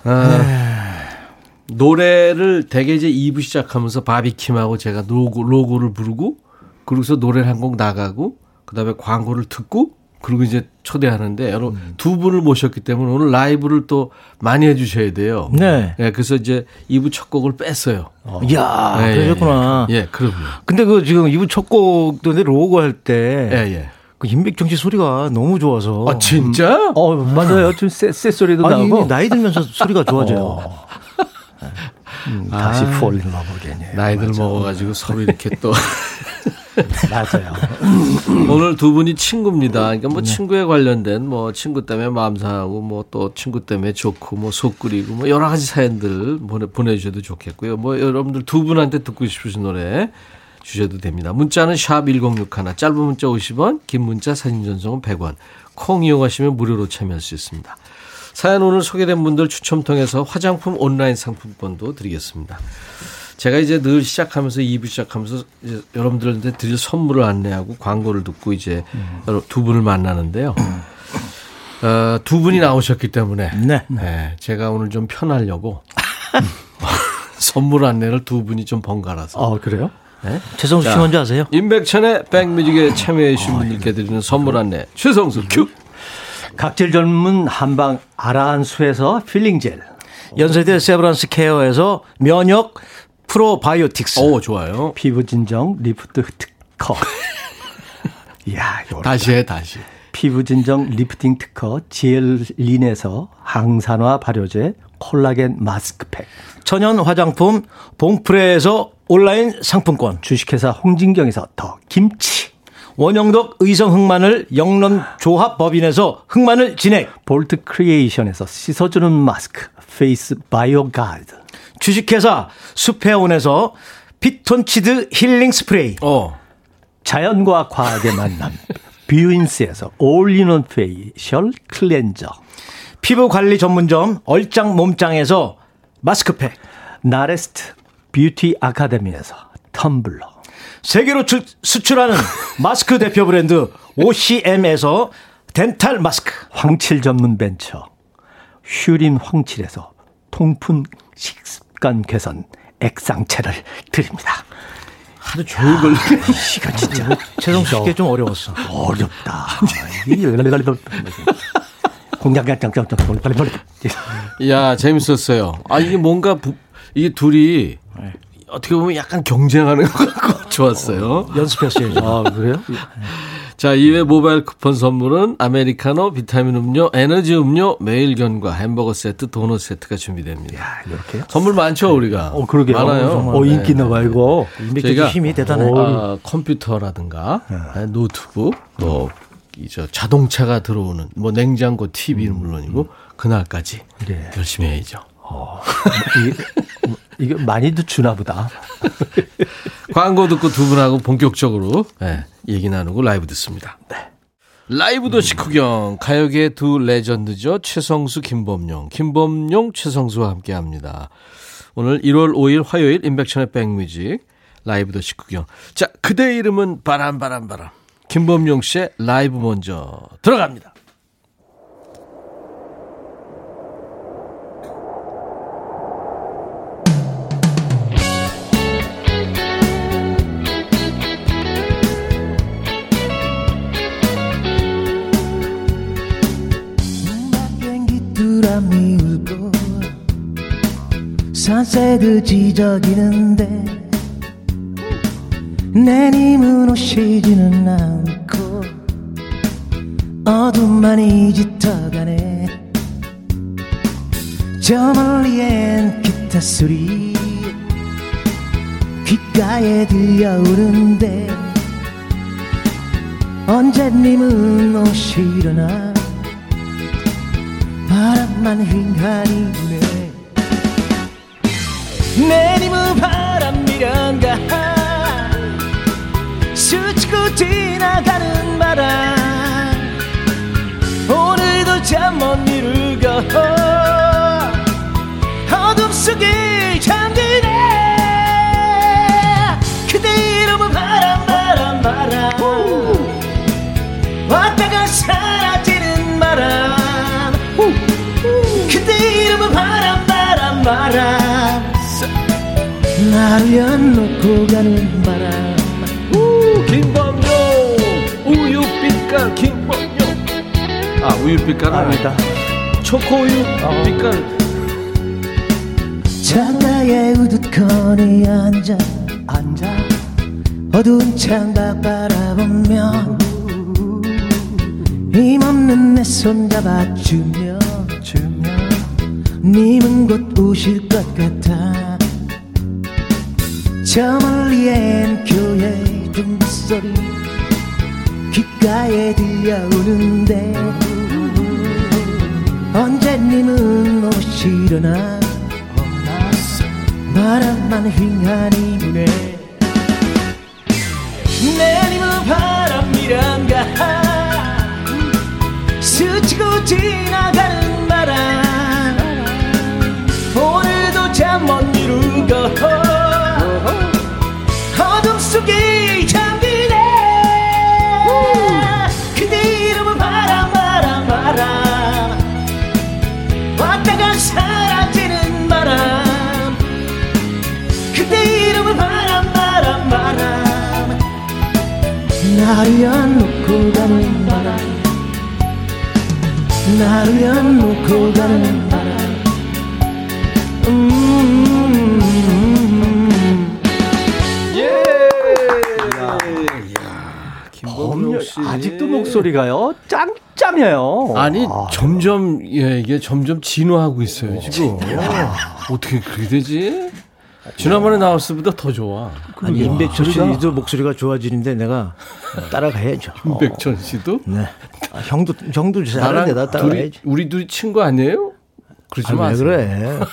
아, 네. 노래를 대개 이제 2부 시작하면서 바비킴하고 제가 로고, 로고를 부르고 그러고서 노래를 한 곡 나가고 그다음에 광고를 듣고 그리고 이제 초대하는데 여러 음. 두 분을 모셨기 때문에 오늘 라이브를 또 많이 해주셔야 돼요. 네. 네 그래서 이제 2부 첫 곡을 뺐어요. 어. 이야, 네, 그러셨구나. 예, 예, 그럼요. 근데 그 지금 2부 첫 곡도 내 로고 할 때. 예, 예. 그 임백정 씨 소리가 너무 좋아서. 아, 진짜? 어, 맞아요. 좀 쎄, 쎄 소리도 아니, 나고. 나이 들면서 소리가 좋아져요. 어. 음, 다시 아, 폴린 러브겠네. 나이들 맞아. 먹어가지고 서로 이렇게 또. 맞아요. 오늘 두 분이 친구입니다. 그러니까 뭐 네. 친구에 관련된 뭐 친구 때문에 마음 상하고 뭐 또 친구 때문에 좋고 뭐 속 끓이고 뭐 여러 가지 사연들 보내, 보내주셔도 좋겠고요. 뭐 여러분들 두 분한테 듣고 싶으신 노래 주셔도 됩니다. 문자는 샵 1061, 짧은 문자 50원, 긴 문자 사진 전송은 100원. 콩 이용하시면 무료로 참여할 수 있습니다. 사연 오늘 소개된 분들 추첨 통해서 화장품 온라인 상품권도 드리겠습니다. 제가 이제 늘 시작하면서 2부 시작하면서 여러분들한테 드릴 선물을 안내하고 광고를 듣고 이제 음. 두 분을 만나는데요. 어, 두 분이 나오셨기 때문에 네. 네, 제가 오늘 좀 편하려고 선물 안내를 두 분이 좀 번갈아서. 아, 그래요? 네? 최성수 씨 먼저 하세요. 임백천의 백뮤직에 참여해 주신 분들께 드리는 선물 안내. 최성수 큐. 각질 전문 한방 아라한수에서 필링 젤. 연세대 세브란스 케어에서 면역 프로바이오틱스. 오, 좋아요. 피부 진정 리프트 특허. 이야, 다시 해, 다시. 피부 진정 리프팅 특허 지엘린에서 항산화 발효제 콜라겐 마스크팩. 천연 화장품 봉프레에서 온라인 상품권. 주식회사 홍진경에서 더 김치. 원영덕 의성 흑마늘 영농 조합법인에서 흑마늘 진액. 볼트 크리에이션에서 씻어주는 마스크. 페이스 바이오 가드. 주식회사 수페온에서 피톤치드 힐링 스프레이. 어. 자연과 과학의 만남. 뷰인스에서 올리원 facial cleanser. 피부 관리 전문점 얼짱 몸짱에서 마스크팩. 나레스트 뷰티 아카데미에서 텀블러. 세계로 출, 수출하는 마스크 대표 브랜드 OCM에서 덴탈 마스크. 황칠 전문 벤처 휴림 황칠에서 통풍 식 습관 개선 액상체를 드립니다. 하루 종일 걸리 시간 진짜. 최성수 씨께 좀 어려웠어. 어렵다. 공장장장장 빨리. 야 재밌었어요. 아 이게 뭔가 부, 이게 둘이 네. 어떻게 보면 약간 경쟁하는 것 같고 좋았어요. 연습했어요. 아 그래요? 자, 이외 모바일 쿠폰 선물은 아메리카노, 비타민 음료, 에너지 음료, 매일견과 햄버거 세트, 도넛 세트가 준비됩니다. 야, 이렇게요? 선물 많죠, 우리가? 어, 그러게요. 많아요. 어, 인기 있나 봐, 이거. 저희가 힘이 대단해. 아, 컴퓨터라든가 네. 노트북, 또 이저 자동차가 들어오는 뭐 냉장고, TV는 음. 물론이고 그날까지 네. 열심히 해야죠. 어, 이게, 많이도 주나 보다. 광고 듣고 두 분하고 본격적으로 네, 얘기 나누고 라이브 듣습니다. 네. 라이브 도시 구경 가요계 두 레전드죠. 최성수, 김범룡. 김범룡, 최성수와 함께 합니다. 오늘 1월 5일 화요일 임백천의 백뮤직 라이브 도시 구경. 자, 그대 이름은 바람 바람 바람. 김범룡 씨의 라이브 먼저 들어갑니다. 산새들 지저귀는데 내 님은 오시지는 않고 어둠만이 짙어가네. 저 멀리엔 기타 소리 귓가에 들려오는데 언제 님은 오시려나? 바람만 휑하니 부네 내님은 바람 미련가 스치고 지나가는 바람. 오늘도 잠 못 이루고 어둠 속에 잠드네. 그대 이름은 바람 바람 바람. 왔다가 사라지는 바람. 그대 이름은 바람 바람 바람 나를 연놓고 가는 바람. 우 김범용 우유빛깔 김범용 아 우유빛깔 아니다. 초코우유 어. 빛깔. 창가에 우두커니 앉아 앉아. 어두운 창밖 바라보며 힘없는 내 손 잡아주며 주며 님은 곧 오실 것 같아 저 멀리엔 교회 종소리 귓가에 들려오는데 언제님은 오시려나? 바람만 휑하니 부네 내님은 바람이란가? 스치고 지나가는 바람. 오늘도 잠 못 이루고 나를 연놓고 가는 바람. 나를 연놓고 가는 바람. 음. 김범용 씨. 아직도 목소리가요 짱짱해요. 아니 아, 점점 예 이게 점점 진화하고 있어요 지금. 어떻게 그렇게 되지? 지난번에 나왔을 때보다 더 좋아. 아니 임백천 씨도 목소리가 좋아지는데 내가 따라가야죠. 임백천 씨도 네. 아, 형도 형도 잘하는데 나 둘이 따라가야지. 우리 둘이 친구 아니에요? 그러지 아, 왜 마세요. 그래?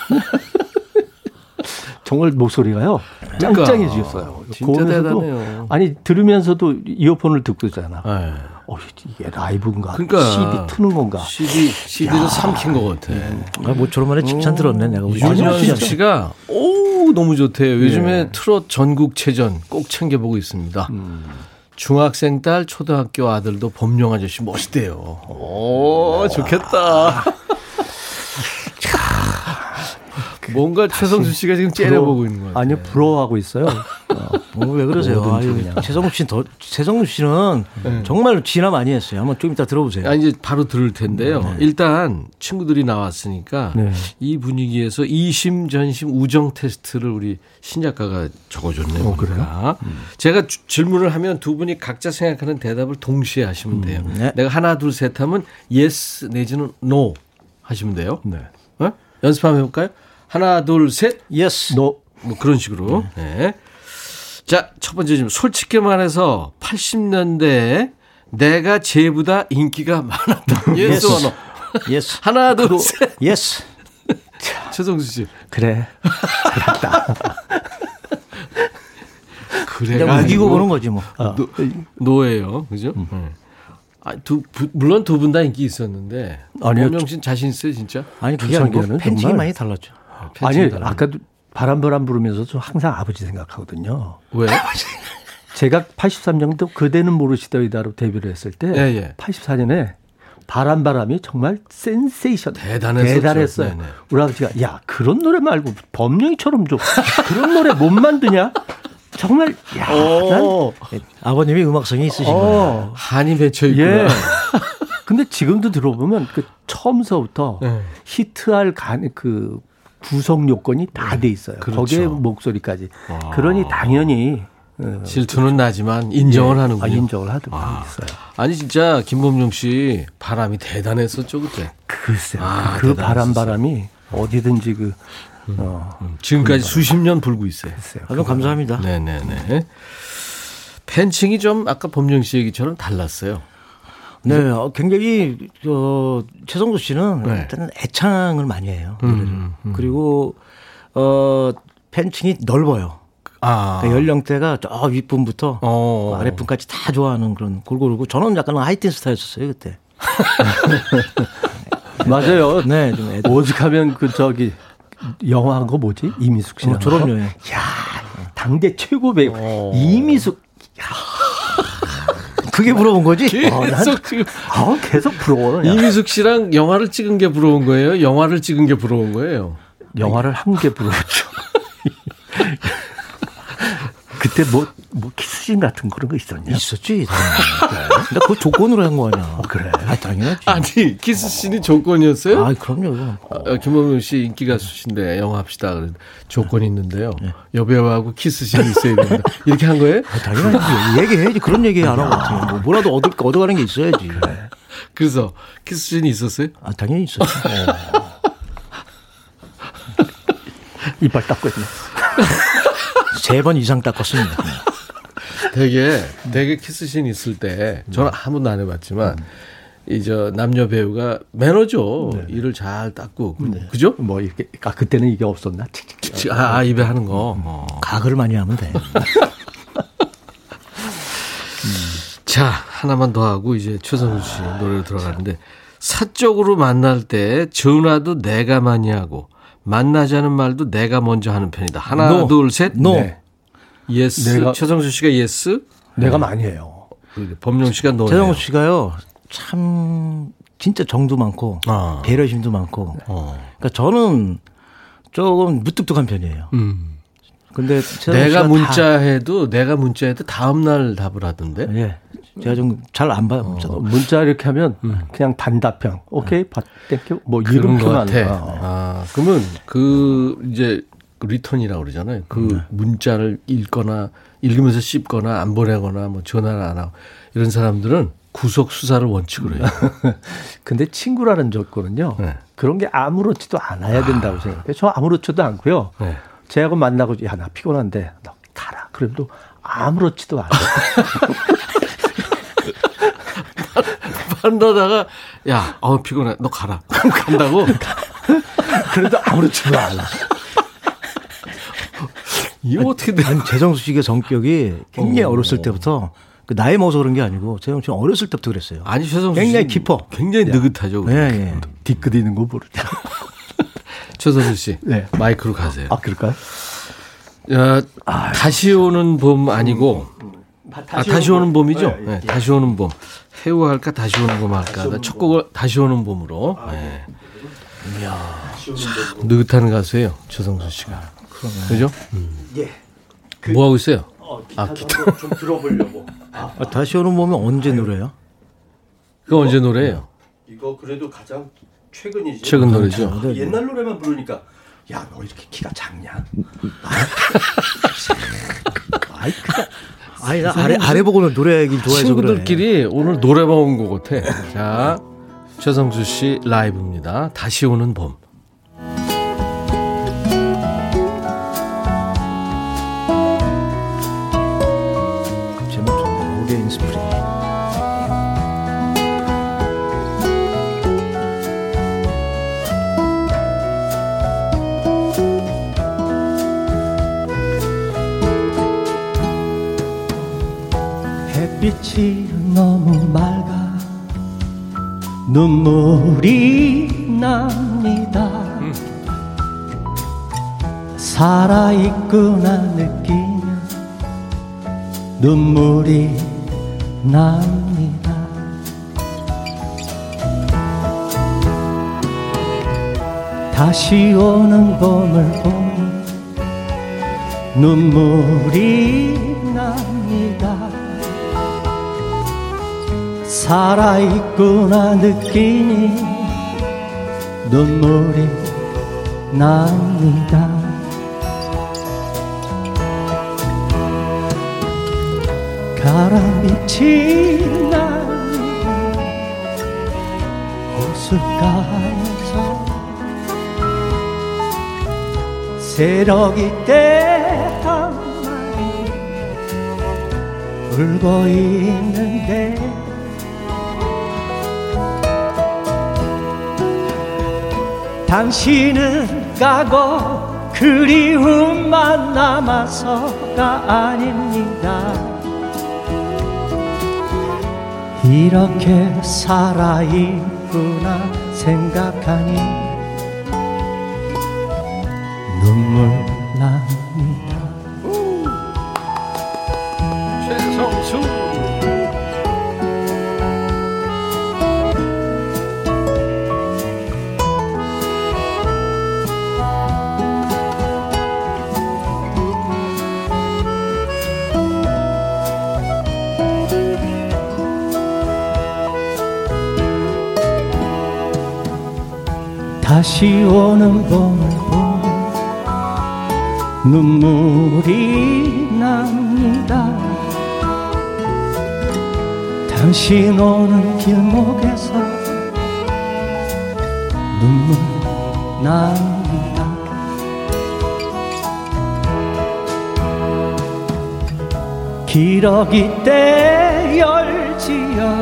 정말 목소리가요 그러니까. 짱짱해지셨어요. 진짜 대단해요. 아니 들으면서도 이어폰을 듣고 있잖아. 네. 어, 이게 라이브인가? 그러니까 CD 트는 건가? CD CD를 삼킨 것 같아. 아, 모처럼 만에 칭찬 들었네 내가. 윤현숙 진짜. 씨가 오 너무 좋대요. 요즘에 트롯 전국체전 꼭 챙겨보고 있습니다. 중학생 딸, 초등학교 아들도 범용 아저씨 멋있대요. 오 좋겠다. 뭔가 최성수 씨가 지금 째려보고 있는 거예요. 아니요 부러워하고 있어요. 어, 왜 그러세요? 아유. 최성국 씨는 더 최성국 씨는 정말 진화 많이 했어요. 한번 좀 이따 들어보세요. 아, 이제 바로 들을 텐데요. 일단 친구들이 나왔으니까 네. 이 분위기에서 이심 전심 우정 테스트를 우리 신 작가가 적어줬네요. 어, 그래요? 제가 주- 질문을 하면 두 분이 각자 생각하는 대답을 동시에 하시면 돼요. 네. 내가 하나 둘 셋 하면 yes 내지는 no 하시면 돼요. 네. 어? 연습 한번 해볼까요? 하나 둘 셋. Yes. No. 뭐 그런 식으로. 네. 자, 첫 번째 질문. 솔직히 말해서 80년대에 내가 쟤보다 인기가 많았다. 예스 Yes. or no? 하나, 둘, 셋. Yes. 최성수 씨. 그래. 그래. 그냥 우기고 보는 거지 뭐. no, no예요. 그죠? 네. 아, 두, 부- 물론 두 분 다 인기 있었는데. 아니요. 범룡 씨는 자신 있어요, 진짜? 아니 그게 아니고 팬층이 많이 달랐죠. 아니. 아까도 바람바람 부르면서 저 항상 아버지 생각하거든요. 왜? 제가 83년도 그대는 모르시더이다로 데뷔를 했을 때 예, 예. 84년에 바람바람이 정말 센세이션 대단했었죠. 대단했어요. 네네. 우리 아버지가 야 그런 노래 말고 범령이처럼 좀 그런 노래 못 만드냐? 정말 야, 난, 아버님이 음악성이 있으신 거예요. 어, 한이 맺혀있구나. 예. 근데 지금도 들어보면 그 처음서부터 네. 히트할 간, 그 구성 요건이 다 돼 있어요. 그렇죠. 거기에 목소리까지. 그러니 당연히 어, 질투는 나지만 인정을 예, 하는군요. 아, 인정을 하고 있어요. 아니 진짜 김범용 씨 바람이 대단했었죠 그때. 글쎄요. 아, 그 대단했었어요. 바람 바람이 어디든지 그 어, 지금까지 수십 년 불고 있어요. 글쎄요. 아주 감사합니다. 네네네. 팬층이 좀 아까 범용 씨 얘기처럼 달랐어요. 네, 어, 굉장히 어, 최성수 씨는 네. 일단 애창을 많이 해요. 음, 노래를. 그리고 어, 팬층이 넓어요. 아. 그러니까 연령대가 저 윗분부터 어. 아랫분까지 다 좋아하는 그런 골고루고 저는 약간 하이틴 스타였었어요 그때. 맞아요. 네, 좀 애들. 오직하면 그 저기 영화 한 거 뭐지? 이미숙 씨랑. 어, 졸업여행. 야 당대 최고 배우 어. 이미숙. 그게 물어본 거지? 계속 지금 아, 계속 부러워. 야. 이미숙 씨랑 영화를 찍은 게 부러운 거예요. 영화를 찍은 게 부러운 거예요. 영화를 한개 부러웠죠. 그때 뭐, 뭐 키스신 같은 그런 거 있었냐? 있었지. 근데 그거 조건으로 한 거 아니야. 그래. 아, 당연하지. 아니 키스 씬이 조건이었어요? 아, 그럼요. 어, 김범용 씨 인기 가수신데 영화 합시다. 그래 조건이 있는데요. 여배우하고 키스 씬이 있어야 된다. 이렇게 한 거예요? 당연하지. 얘기해야지. 그런 얘기 안 하고 어떻게. 뭐 뭐라도 얻을, 얻어가는 게 있어야지. 그래서 키스신이 있었어요? 아, 당연히 있었어요. 이빨 닦고 있네. 세 번 이상 닦았습니다. 되게 되게 키스신 있을 때 저는 한 번도 안 해봤지만 이저 남녀 배우가 매너죠 네. 이를 잘 닦고 그죠? 뭐 이렇게 아 그때는 이게 없었나? 아, 아, 입에 하는 거. 어. 가글을 많이 하면 돼. 자 하나만 더 하고 이제 최성수 씨 노래로 들어가는데 사적으로 만날 때 전화도 내가 많이 하고 만나자는 말도 내가 먼저 하는 편이다. 하나 No. 둘 셋. No. 네. Yes. 내가- 최성수 씨가 yes. 내가 많이 해요. 범룡 씨가 no. 최성수 씨가요, 참, 진짜 정도 많고, 아. 배려심도 많고. 어. 그러니까 저는 조금 무뚝뚝한 편이에요. 음. 근데 내가 문자해도 내가 문자해도 다음 날 답을 하던데. 다, 예. 제가 좀 잘 안 봐요, 문자도. 문자 이렇게 하면 그냥 단답형. 오케이, 받 thank you. 뭐 이름표만. 어. 아, 그러면 그 이제 그 return이라고 그러잖아요. 그 문자를 읽거나 읽으면서 씹거나 안 보내거나 뭐 전화를 안 하고 이런 사람들은 구속 수사를 원칙으로 해요. 근데 친구라는 조건은요. 네. 그런 게 아무렇지도 않아야 된다고 생각해요. 저 아무렇지도 않고요. 네. 제하고 만나고 야 나 피곤한데 너 가라. 그래도 아무렇지도 않아. 만나다가 야, 어 피곤해. 너 가라. 간다고. 그래도 아무렇지도 않아. 이거 어떻게 돼? 아니, 재성수 씨의 성격이 굉장히 어렸을 때부터, 그 나이 먹어서 그런 게 아니고, 재성수 씨는 어렸을 때부터 그랬어요. 아니 최성수 씨 굉장히 깊어. 굉장히 느긋하죠. 예, 예. 뒤끝이는 거 모르죠. 최성수 씨. 네. 마이크로 가세요. 아 그럴까요? 야, 다시 오는 봄 아니고 아, 다시 오는 봄 이죠. 예, 네, 다시 오는 봄. 해우 할까 다시 오는 봄 할까. 나첫 곡을 다시 오는 봄으로. 네. 참 느긋한 가수예요. 최성수 씨가. 그죠? 예. 뭐 하고 있어요? 아, 기타. 좀 들어보려고. 아, 다시 오는 봄은 언제 노래요? 그거 언제 노래예요? 이거 그래도 가장 최근이지. 최근 노래죠. 네, 네. 옛날 노래만 부르니까 야 너 이렇게 키가 작냐? 아이, 그냥. 아니, 나 아래, 아래 보고는 노래 얘기 좋아해서 친구들끼리 오늘 노래방 온 것 같아. 자, 최성수 씨 라이브입니다. 다시 오는 봄. 빛이 너무 맑아 눈물이 납니다. 살아있구나 느끼면 눈물이 납니다. 다시 오는 봄을 보면 눈물이 살아있구나 느끼니 눈물이 납니다. 가라빛이 납니다 호숫가에서 새벽이 때한 울고 있는데 당신은 가고 그리움만 남아서가 아닙니다. 이렇게 살아있구나 생각하니 당신 오는 길목에서 눈물 납니다. 기러기 때 열지어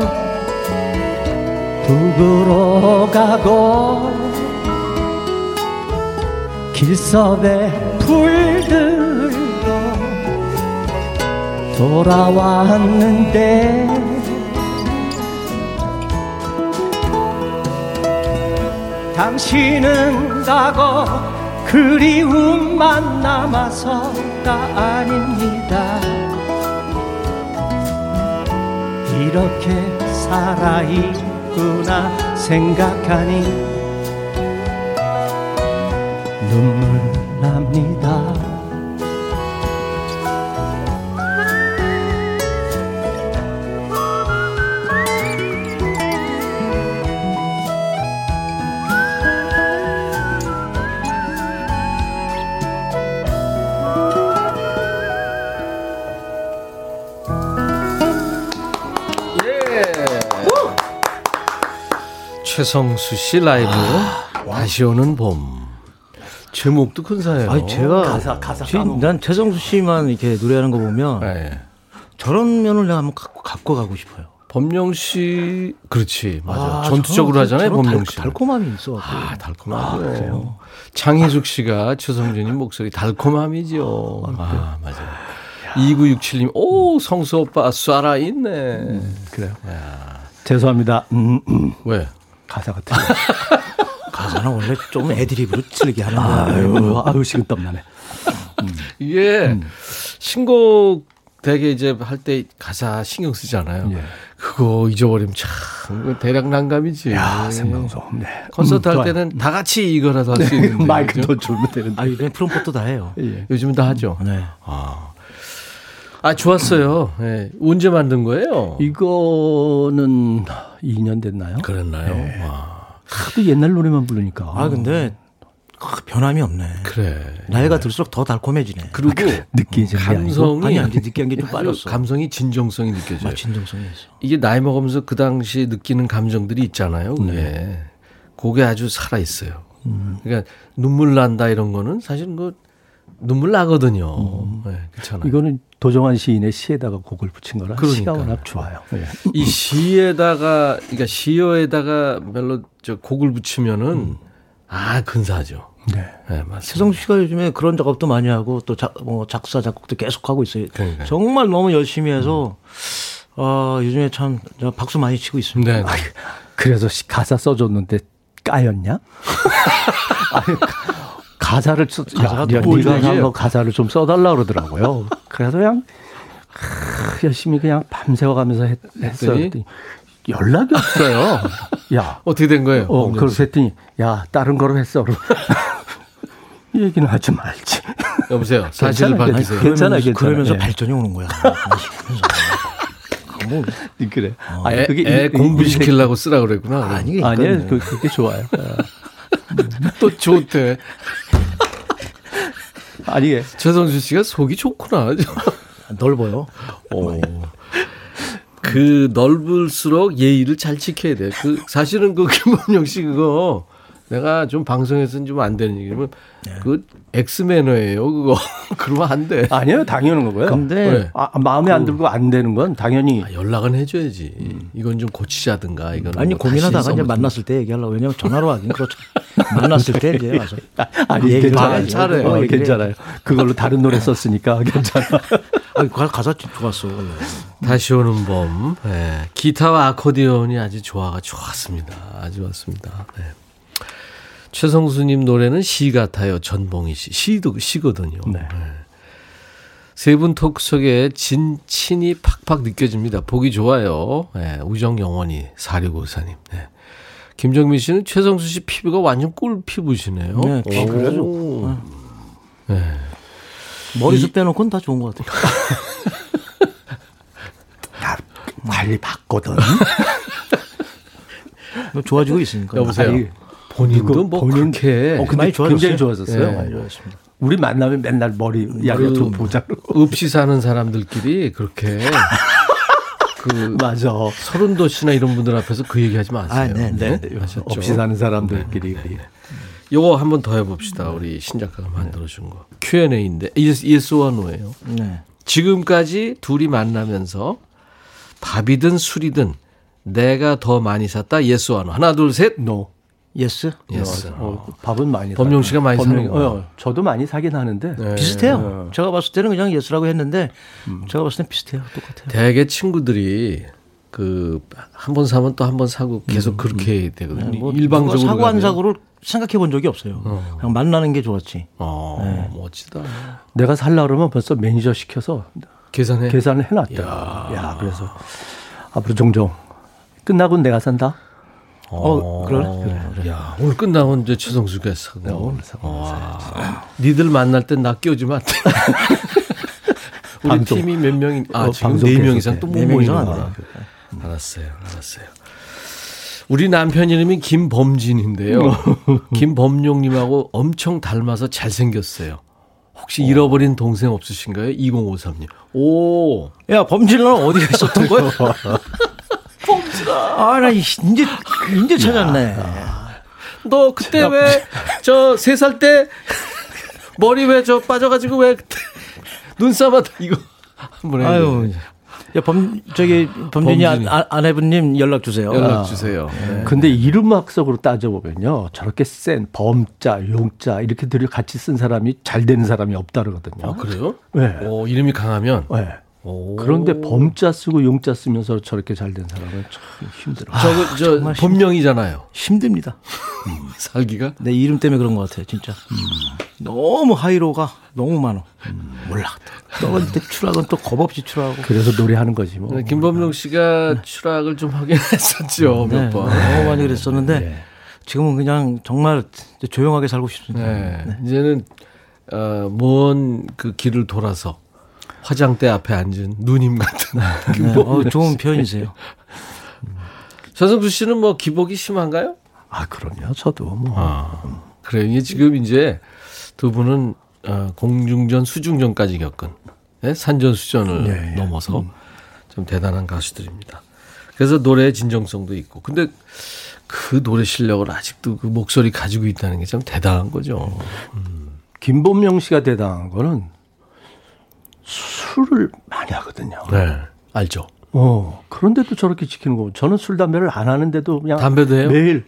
북으로 가고 길섭에 불들고 돌아왔는데 당신은 가고 그리움만 남아서가 아닙니다. 이렇게 살아있구나 생각하니 눈물 납니다 최성수 씨 라이브 다시 오는 봄. 제목도 근사해요. 아니 제가 가사, 가사 지- 까놓은 난 최성수 씨만 이렇게 노래하는 거 보면 네. 저런 면을 내가 한번 갖고, 갖고 가고 싶어요. 범용 씨 그렇지 맞아. 아, 전투적으로 저런- 하잖아요. 저런 달- 씨. 달콤함이 있어. 아, 달콤하죠. 장희숙 씨가 최성준님 목소리 달콤함이죠. 아, 맞아요. 2967님, 오, 성수 오빠 쏴라 있네. 그래요. 죄송합니다. 음, 음. 왜? 가사 같은. 가사는 원래 좀 애드립으로 틀게 하는 거야. 아유, 아유 식은땀 나네. 이게 신곡 되게 이제 할 때 가사 신경 쓰잖아요. 예. 그거 잊어버리면 참 대략 난감이지. 야, 생방송. 네. 콘서트 음, 할. 때는 다 같이 이거라도 할 수 있는데. 마이크 그죠? 더 줄면 되는데. 아, 요즘 프롬포도 다 해요. 예. 요즘은 다 하죠. 네. 아, 좋았어요. 예. 언제 만든 거예요? 이거는 2년 됐나요? 그랬나요? 네. 와, 하도 옛날 노래만 부르니까. 아, 근데 아, 변함이 없네. 그래. 나이가 들수록 더 달콤해지네. 그리고 느끼지 감성이 아니, 아니, 느끼한 게좀 아주 빠졌어. 감성이 진정성이 느껴져요. 아, 진정성이 있어. 이게 나이 먹으면서 그 당시에 느끼는 감정들이 있잖아요. 그게 그게 아주 살아 있어요. 그러니까 눈물 난다 이런 거는 사실 그 눈물 나거든요. 네, 그렇잖아요. 이거는 도정환 시인의 시에다가 곡을 붙인 거라 그러니까요. 시가 워낙 좋아요. 예. 이 시에다가 그러니까 시어에다가 멜로 저 곡을 붙이면은 아 근사하죠. 네. 네, 맞습니다. 최성수 씨가 요즘에 그런 작업도 많이 하고 또 작, 뭐 작사 작곡도 계속 하고 있어요. 그러니까요. 정말 너무 열심히 해서 아 요즘에 참저 박수 많이 치고 있습니다. 네. 네. 그래서 시- 가사 써줬는데 까였냐? 아니, 가- 가사를 써, 가사가 야, 네가. 한거 가사를 좀 써달라 그러더라고요. 그래서 그냥 크, 열심히 그냥 밤새워가면서 했, 했어요. 그랬더니 연락이 없어요. 야, 어떻게 된 거예요? 어, 그래서 씨? 했더니 야 다른 거로 했어. 이 얘기는 하지 말지. 여보세요. 사실을. 밝히세요. 괜찮아요, 괜찮아요. 그러면서 예. 발전이 오는 거야. 뭐, 그래. 애, 그게 애 이- 공부시키려고 쓰라 그랬구나. 아니 아니에요. 그, 그게 좋아요. 또 좋대. 아니, 예. 최성수 씨가 속이 좋구나. 넓어요. 오. 그 넓을수록 예의를 잘 지켜야 돼. 그 사실은 그 김범용 씨 그거 내가 좀 방송에서는 좀 안 되는 얘기면 그 엑스매너예요. 그거 그러면 안 돼. 아니에요. 당연한 거고요. 근데 네. 아, 마음에 안 들고 안 되는 건 당연히 아, 연락은 해줘야지. 이건 좀 고치자든가 이거는 아니 뭐 고민하다가 이제. 만났을 때 얘기하려고 왜냐면 전화로 하긴 그렇죠. 만났을 때 이제 와서 아니 얘기를 괜찮아요. 해야지. 잘해. 그거 어, 얘기를 괜찮아요. 그걸로 다른 노래 썼으니까 괜찮아. 아니, 가- 가사 좋았어. 다시 오는 봄. 네. 기타와 아코디언이 아주 조화가 좋았습니다. 아주 좋았습니다. 네. 최성수님 노래는 시 같아요. 전봉희 씨. 시도 시거든요. 네. 세분 토크 속에 진친이 팍팍 느껴집니다. 보기 좋아요. 네, 우정 영원히 4654님. 네. 김정민 씨는 최성수 씨 피부가 완전 꿀 피부시네요. 네, 오. 그래요. 네. 머리숱 빼놓고는 다 좋은 것 같아요. 관리 받거든. 뭐 좋아지고 있으니까. 여보세요. 아니, 본인도 뭐 본인- 그렇게 어, 근데 많이 좋아졌어요. 굉장히 좋아졌어요. 네. 많이 좋아졌습니다. 우리 만나면 맨날 머리 야로 그 보자고. 없이 사는 사람들끼리 그렇게 그 맞아. 서른도 씨나 이런 분들 앞에서 그 얘기하지 마세요. 아, 네, 네. 네. 없이 사는 사람들끼리. 네, 네, 네. 요거 한 번 더 해봅시다. 우리 신 작가가 만들어준 거. Q&A인데 yes와 no예요. 네. 지금까지 둘이 만나면서 밥이든 술이든 내가 더 많이 샀다. Yes와 no. 하나 둘 셋. No. Yes? Yes. 어, 밥은 많이 범룡 씨가 많이 사는 거. 어, 저도 많이 사긴 하는데 네. 비슷해요. 네. 제가 봤을 때는 그냥 yes라고 했는데 음. 제가 봤을 땐 비슷해요. 똑같아요. 대개 친구들이 그 한 번 사면 또 한 번 사고 계속 음. 그렇게 되거든요. 네, 뭐 일방적으로 사고 안 사고를 생각해 본 적이 없어요. 어. 그냥 만나는 게 좋았지. 어, 네. 멋지다. 내가 살라 그러면 벌써 매니저 시켜서 계산해 계산을 해놨다. 야. 야, 그래서 앞으로 종종 끝나고 내가 산다. 어, 그래? 그래, 그래. 야, 오늘 끝나고 이제 최성수가 사. 네, 오늘 사. 니들 만날 땐 나 끼워주면 안 돼. 우리 방송. 팀이 몇 명이, 아, 어, 지금 네명 이상 또 못 모이는구나. 알았어요, 알았어요. 우리 남편 이름이 김범진인데요. 김범용님하고 엄청 닮아서 잘생겼어요. 혹시 잃어버린 동생 없으신가요? 2053님. 오. 야, 범진은 어디가 있었던 거야? 범진아. 아, 나 이제, 이제 찾았네. 너 그때 왜, 저, 세 살 때, 머리 왜 저 빠져가지고 왜, 눈싸마다 이거. 한번 해. 아유. 야, 범, 저기, 범진이 아, 아내분님 연락 주세요. 연락 주세요. 아, 네. 근데 이름학적으로 따져보면요. 저렇게 센 범자, 용자, 이렇게 들이 같이 쓴 사람이 잘 되는 사람이 없다 그러거든요. 아, 그래요? 네. 오, 이름이 강하면? 네. 그런데 범자 쓰고 용자 쓰면서 저렇게 잘 된 사람은 참 힘들어요. 저거 저 아, 본명이잖아요. 힘듭니다. 음, 살기가? 내 이름 때문에 그런 것 같아요, 진짜. 음. 너무 하이로가 너무 많아. 음. 몰라. 또 추락은 또 겁없이 추락하고. 그래서 노래하는 거지 뭐. 네, 김범용 씨가 네. 추락을 좀 하긴 했었죠 네, 몇 번. 너무 많이 그랬었는데 네. 지금은 그냥 정말 조용하게 살고 싶습니다. 네. 네. 이제는 어, 먼그 길을 돌아서 화장대 앞에 앉은 누님 같은. 네, 어, 좋은 표현이세요. 전성수 씨는 뭐 기복이 심한가요? 아, 그럼요. 저도 뭐. 아, 그래요. 지금 이제 두 분은 어, 공중전, 수중전까지 겪은 네? 산전수전을 네, 넘어서 음. 좀 대단한 가수들입니다. 그래서 노래의 진정성도 있고. 근데 그 노래 실력을 아직도 그 목소리 가지고 있다는 게 참 대단한 거죠. 음. 김범용 씨가 대단한 거는 술을 많이 하거든요. 네. 알죠. 어. 그런데도 저렇게 지키는 거. 저는 술, 담배를 안 하는데도 그냥. 담배도 해요? 매일.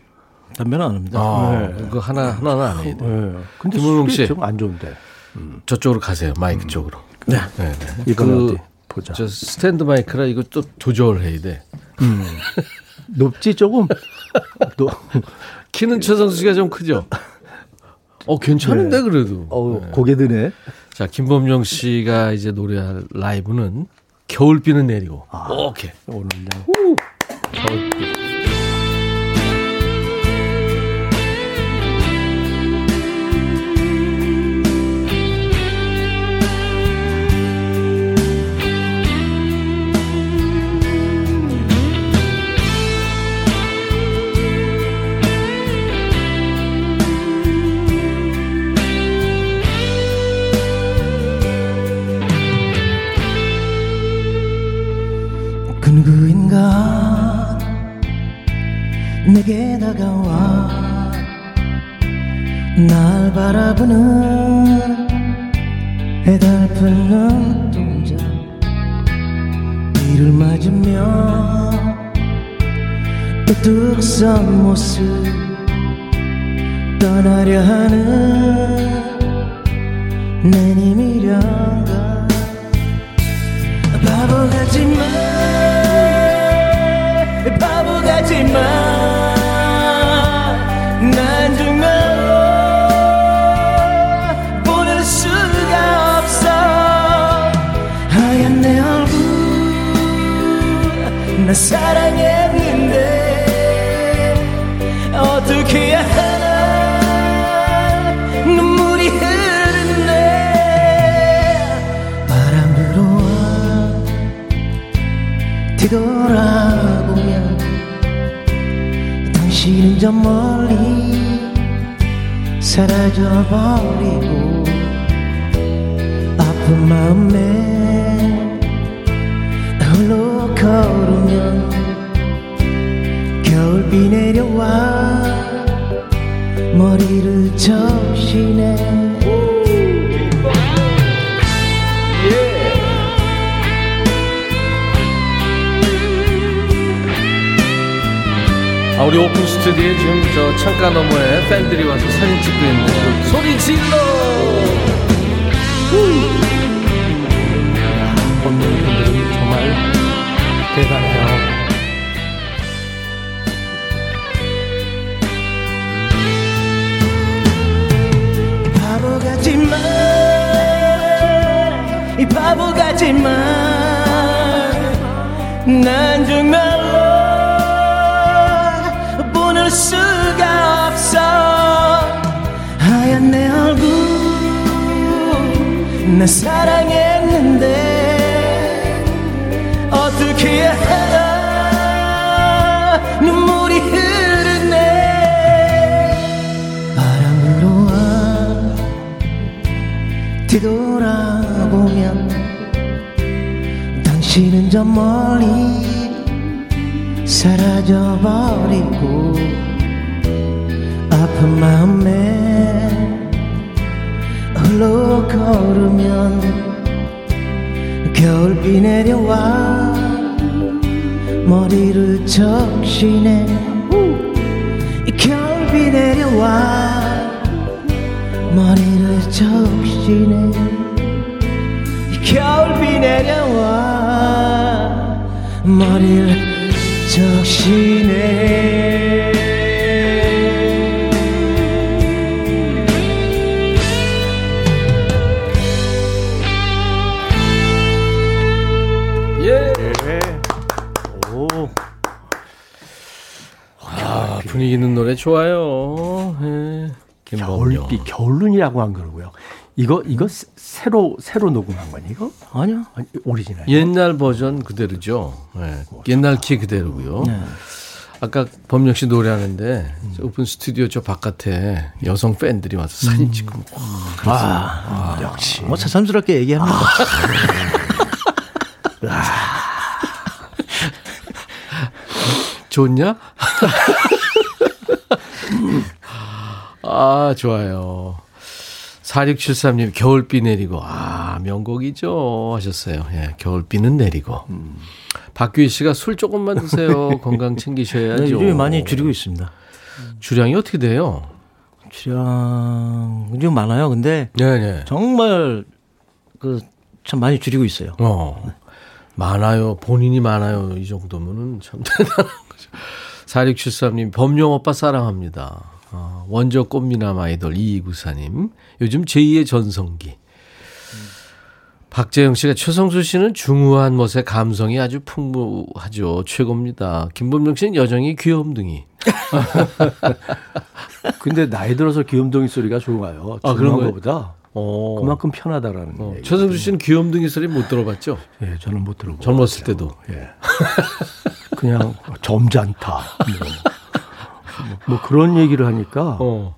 담배는 안 합니다. 아, 네. 그 하나, 하나는 안 해요. 네. 근데 김은웅 씨. 안 좋은데. 음. 저쪽으로 가세요. 마이크 음. 쪽으로. 네. 네. 네. 이번 그, 어디 보자. 저 스탠드 마이크라 이거 또 조절해야 돼. 음. 높지 조금. 또 키는 최성수 씨가 좀 크죠. 어 괜찮은데 네. 그래도. 어 네. 고개 드네. 자, 김범용 씨가 이제 노래할 라이브는 겨울비는 내리고. 아, 오케이. 오늘 그냥. 겨울비. 우뚝 선 모습 떠나려 하는 나 사랑했는데 어떻게 해야 눈물이 흐르네. 바람 불어와. 뒤돌아보면 당신은 저 멀리 사라져버리고 아픈 마음에 홀로 걸으면 겨울비 내려와 머리를 적시네. 이 겨울비 내려와 머리를 적시네. 이 겨울비 내려와 머리를 적시네 노래 좋아요. 예. 겨울비 겨울눈이라고 한 거고요. 이거 이거 새- 새로 새로 녹음한 거니 이거? 아니요. 아니, 오리지널. 옛날 버전 그대로죠. 예. 옛날 키 그대로고요. 네. 아까 범용 씨 노래하는데 저 오픈 스튜디오 저 바깥에 여성 팬들이 와서 사진 찍고 와, 아, 역시. 뭐 새삼스럽게 얘기합니다. 좋냐? 아, 좋아요. 4673님, 겨울비 내리고. 아, 명곡이죠. 하셨어요. 예, 겨울비는 내리고. 박규희 씨가 술 조금만 드세요. 건강 챙기셔야죠. 네, 요즘에 많이 줄이고 있습니다. 주량이 어떻게 돼요? 주량 좀 많아요. 근데 네네. 정말 그 참 많이 줄이고 있어요. 어, 많아요. 본인이 많아요. 이 정도면은 참 대단한 거죠. 4673님, 범용 오빠 사랑합니다. 어, 원조 꽃미남 아이돌 2294님. 요즘 제2의 전성기. 박재영 씨가 최성수 씨는 중후한 멋의 감성이 아주 풍부하죠. 최고입니다. 김범용 씨는 여정이 귀염둥이. 근데 나이 들어서 귀염둥이 소리가 좋아요. 아, 그런 거예요? 것보다 어. 그만큼 편하다라는 어, 얘기. 최성수 씨는 귀염둥이 소리 못 들어봤죠? 예, 저는 못 들어보고 젊었을 때도. 예. 그냥 점잖다. 뭐, 뭐, 뭐 그런 얘기를 하니까 어.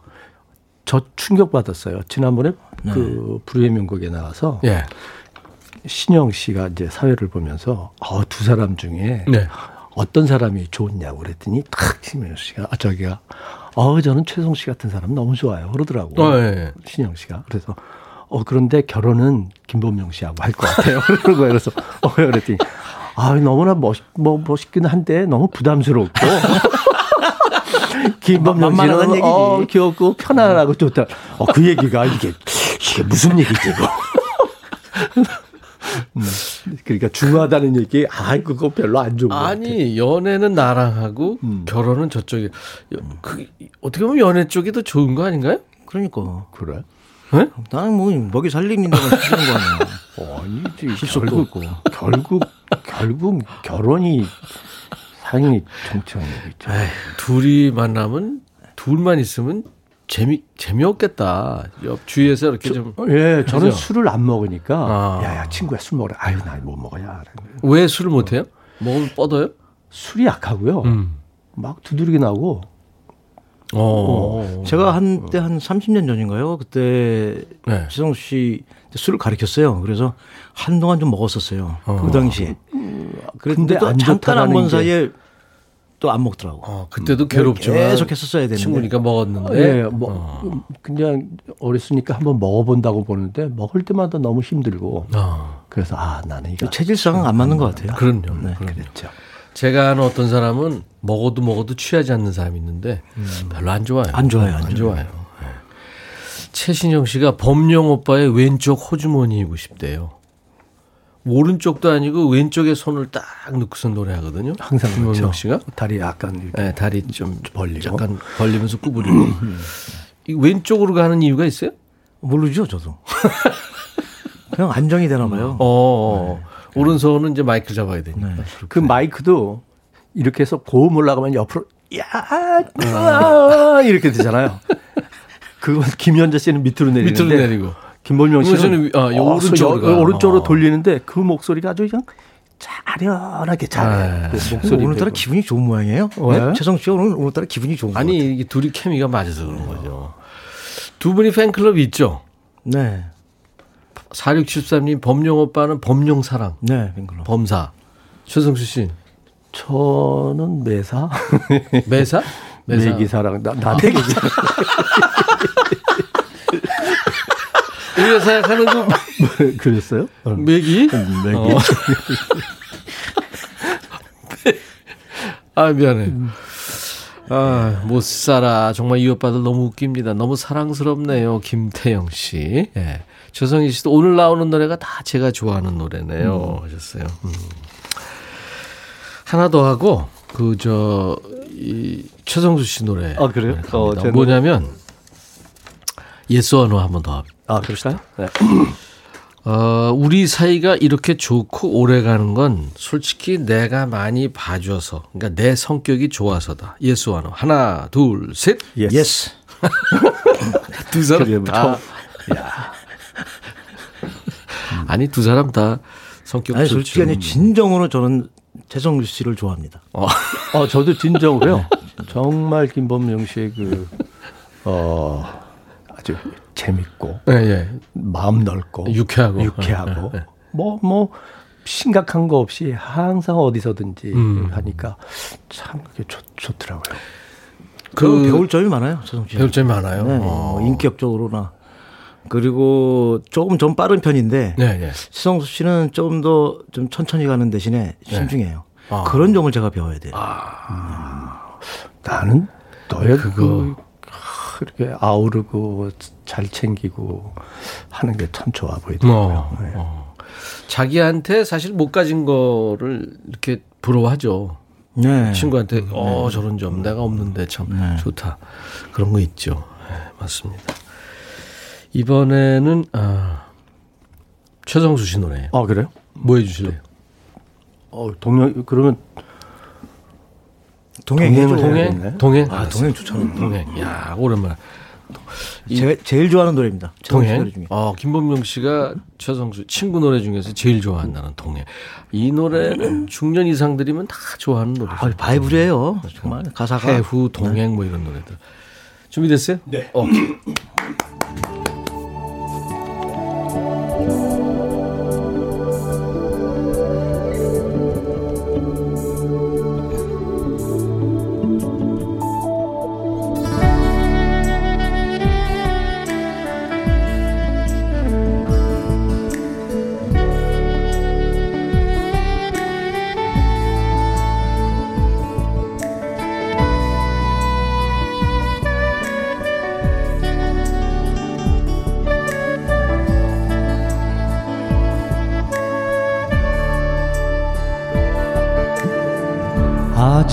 저 충격 받았어요. 지난번에 그 불후의 명곡에 나와서 예. 신영 씨가 이제 사회를 보면서 어, 두 사람 중에 네. 어떤 사람이 좋냐고 그랬더니 탁 신영 씨가 아 저기가 어 저는 최성 씨 같은 사람 너무 좋아요 그러더라고 어, 예. 신영 씨가 그래서 어 그런데 결혼은 김범용 씨하고 할 것 같아요 그러는 거예요 그래서 어 그랬더니 아 너무나 멋, 뭐 멋있긴 한데 너무 부담스럽고 김범용 씨는. 어 귀엽고 편안하고 좋다 어 그 얘기가 이게 이게 무슨 얘기지 이거 음, 그러니까 중요하다는 얘기, 아, 그거 별로 안 좋은 거 같아. 아니 연애는 나랑 하고 결혼은 저쪽에 그 어떻게 보면 연애 쪽이 더 좋은 거 아닌가요? 그러니까 그래? 나는 뭐 먹이 데만 쓰는 거 아니야. 아니지. 결국, 결국, 결국 결혼이 상이 정치한 얘기죠. 둘이 만나면 둘만 있으면 재미 재미없겠다. 옆 주위에서 이렇게 좀왜 예, 저는 그죠? 술을 안 먹으니까, 아. 야, 야, 친구야, 술 먹으라. 아유, 나 못 먹어야. 술을 못 해요? 먹으면 뻗어요? 술이 약하고요. 음. 막 두드리기 나고, 어. 제가 한때 한 30년 전인가요? 그때 네. 지성수 씨 술을 가르쳤어요. 그래서 한동안 좀 먹었었어요. 어. 그 당시에. 그런데 잠깐 한번 사이에 또 안 먹더라고. 어, 그때도 괴롭죠. 계속 했었어야 되는데. 친구니까 먹었는데. 예, 뭐 어. 그냥 어렸으니까 한번 먹어본다고 보는데 먹을 때마다 너무 힘들고. 어. 그래서 아 나는 이거 체질상은 안 맞는 것 같아요. 그럼요. 네, 그럼요. 그랬죠. 제가 아는 어떤 사람은 먹어도 먹어도 취하지 않는 사람이 있는데 음. 별로 안 좋아요. 안 좋아요. 안, 안 좋아요. 네. 최신영 씨가 범용 오빠의 왼쪽 호주머니이고 싶대요. 오른쪽도 아니고 왼쪽에 손을 딱 넣고서 노래하거든요. 항상 김범용 그렇죠. 씨가 다리 약간 네, 다리 좀 벌리고 약간 벌리면서 구부리고 이 왼쪽으로 가는 이유가 있어요? 모르죠, 저도. 그냥 안정이 되나 봐요. 어, 어. 네. 오른손은 이제 마이크 잡아야 되니까. 네. 그 마이크도 이렇게 해서 고음 올라가면 옆으로 야, 아, 이렇게 되잖아요. 그건 김현자 씨는 밑으로 내리는데 밑으로 내리고 김범용 씨는 아, 어, 오른쪽으로, 오른쪽으로 돌리는데 그 목소리가 아주 그냥 아련하게 잘 네. 그 목소리 오늘따라 기분이 좋은 모양이에요. 네? 최성 씨가 오늘 오늘따라 기분이 좋은 아니 이게 둘이 케미가 맞아서 그런 거죠. 두 분이 팬클럽 이 있죠. 네. 4673님 범용 오빠는 범용 사랑. 네, 팬클럽. 범사. 최성수 씨. 저는 매사. 매사? 매사. 매기 사랑. 나, 아, 사랑. 우리가 생각하는 그. 뭐, 그랬어요? 매기? 음, 매기. 어. 아, 미안해. 아, 못 살아. 정말 이 오빠들 너무 웃깁니다. 너무 사랑스럽네요. 김태영 씨. 예. 조성희 씨도 오늘 나오는 노래가 다 제가 좋아하는 노래네요. 음. 하셨어요. 음. 하나 더 하고, 그, 저, 이, 최성수 씨 노래. 아, 그래요? 네, 어, 뭐냐면, yes or no 한번 더. 아, 그럴까요? 네. 어, 우리 사이가 이렇게 좋고 오래 가는 건 솔직히 내가 많이 봐줘서, 그러니까 내 성격이 좋아서다. yes or no. 하나, 둘, 셋. Yes. Yes. 두 사람 다. 야. 아니, 두 사람 다 성격 아니, 솔직히 아니, 진정으로 저는 최성규 씨를 좋아합니다. 어, 어 저도 진정으로요. 정말 김범용 씨의 그, 어, 아주 재밌고 네, 네. 마음 넓고 유쾌하고 유쾌하고 뭐뭐 네, 뭐 심각한 거 없이 항상 어디서든지 음. 하니까 참 그게 좋, 좋더라고요. 그, 그 배울 점이 많아요. 배울 점이 많아요. 네, 뭐 인격적으로나 그리고 조금 좀 빠른 편인데 네, 네. 시성수 씨는 조금 더 좀 천천히 가는 대신에 신중해요. 네. 아. 그런 점을 제가 배워야 돼요. 아. 음. 나는 너의 그거 그 그렇게 아우르고 잘 챙기고 하는 게 참 좋아 보이더라고요. 어, 네. 어. 자기한테 사실 못 가진 거를 이렇게 부러워하죠. 네. 친구한테 어 네. 저런 점 내가 없는데 참 네. 좋다 그런 거 있죠. 네, 맞습니다. 이번에는 아, 최성수 씨 노래예요. 아 그래요? 뭐 해주실래요? 어 동영 그러면 동행 동행 동행 동행 아 동행 좋잖아요. 동행 야 오랜만. 제, 제일 좋아하는 노래입니다. 동행. 노래 중에. 어, 김범용 씨가 최성수 친구 노래 중에서 제일 좋아한다는 동행. 이 노래는 중년 이상들이면 다 좋아하는 노래. 아, 바이블이에요. 정말 가사가 해후 동행 뭐 이런 노래들. 준비됐어요? 네. 어.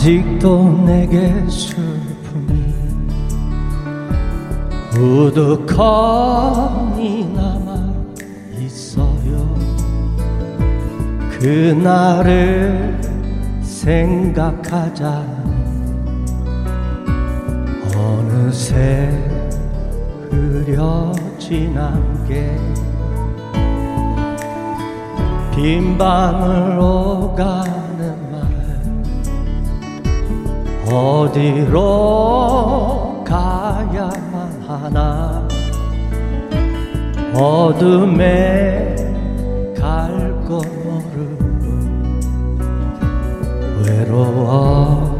아직도 내게 슬픔이 우두커니 남아 있어요. 그날을 생각하자. 어느새 흐려진 안개 빈방을 오가 어디로 가야만 하나? 어둠에 갈것 모르고 외로워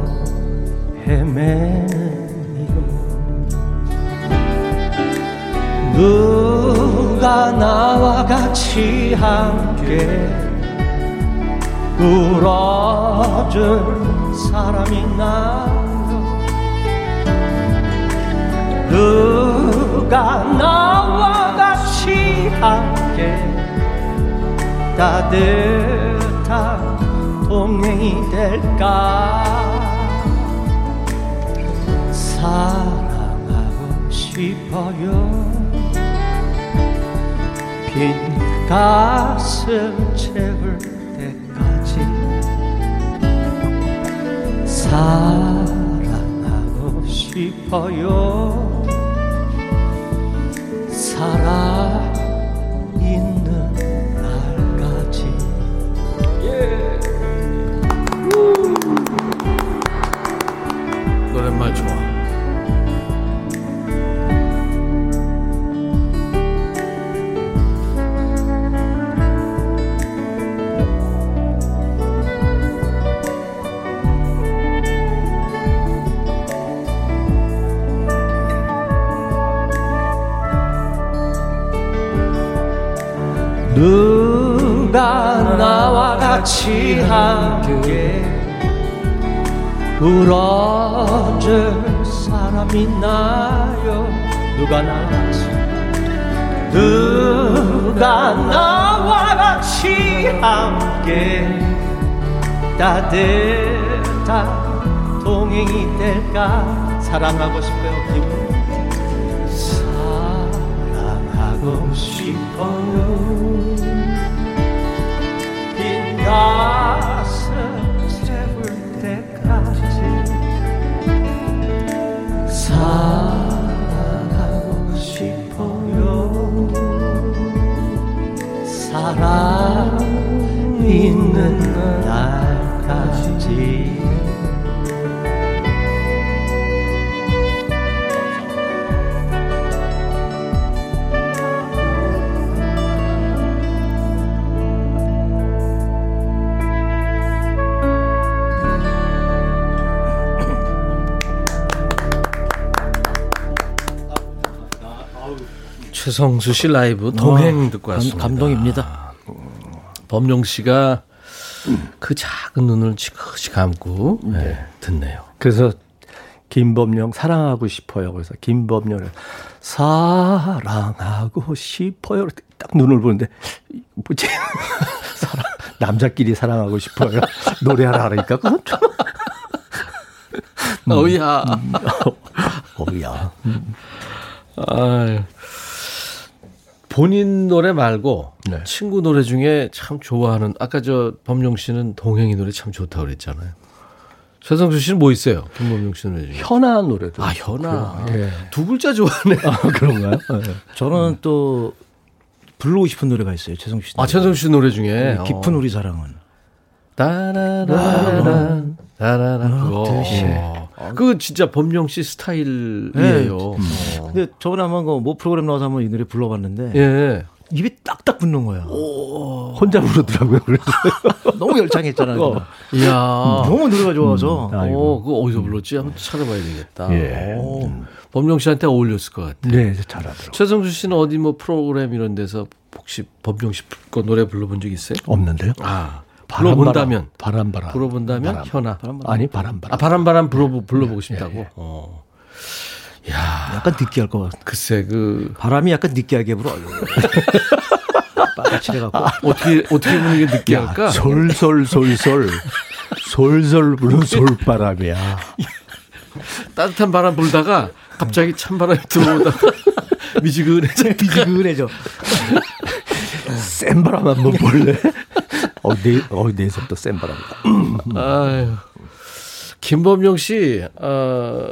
헤매는 이곳 누가 나와 같이 함께 울어줄 사람이 나 누가 나와 같이 함께 따뜻한 동행이 될까? 사랑하고 싶어요. 빈 가슴 채울 때까지. 사랑하고 싶어요 살아 같이 함께 울어줄 사람이 나요. 누가 나와 같이 누가 나와 같이 함께 따뜻한 동행이 될까? 사랑하고 싶어요 기분. 사랑하고 싶어요. 빈 가슴 채울 때까지 사랑하고 싶어요. 살아 있는 날까지 최성수 씨 라이브 동행 듣고 왔습니다. 감 동입니다. 범용 씨가 그 작은 눈을 지그시 감고 네, 듣네요. 그래서 김범용 사랑하고 싶어요. 그래서 김범용을 사랑하고 싶어요. 딱 눈을 보는데 뭐지? 사랑 남자끼리 사랑하고 싶어요. 노래하라 그러니까 그건 좀 음. 어야. 음. 어야. 아유. 본인 노래 말고 네. 친구 노래 중에 참 좋아하는 아까 저 범용 씨는 동행이 노래 참 좋다고 그랬잖아요. 최성수 씨는 뭐 있어요? 김범용 씨 노래 중에. 현아 노래도. 아 현아. 예. 두 글자 좋아하네. 아, 그런가요? 네. 저는 또 부르고 싶은 노래가 있어요. 최성수 씨. 아 최성수 씨 노래 중에 네, 깊은 어. 우리 사랑은. 따라라란 따라란 그거. 그 진짜 범용 씨 스타일이에요. 어. 근데 저번에 한번 그뭐 프로그램 나와서 한번 이 노래 불러봤는데 예. 입이 딱딱 붙는 거야. 혼자 부르더라고요. 그래서. 너무 열창했잖아요. 어. 이야. 너무 노래가 좋아서. 음. 어, 그거 어디서 불렀지? 한번 찾아봐야 되겠다. 예. 오, 범용 씨한테 어울렸을 것 같아요. 네, 잘하더라고요. 최성수 씨는 어디 뭐 프로그램 이런 데서 혹시 범용 씨거 노래 불러본 적 있어요? 없는데요? 아, 불러본다면. 바람 바람. 불러본다면 바람. 현아. 아니 바람 바람. 아, 바람 바람 불러, 불러보고 싶다고? 어. 야 약간 느끼할 것 같아. 글쎄, 그, 바람이 약간 느끼하게 불어요. 빨갛칠해갖고. 어떻게, 어떻게 부는 게 느끼할까? 솔솔솔솔 솔솔 부는 솔바람이야. 따뜻한 바람 불다가 갑자기 찬바람이 들어오다가 미지근해져. 미지근해져. 센 바람 한번 볼래? 어, 내, 어, 내서부터 센 바람. 아유. 김범용 씨, 어,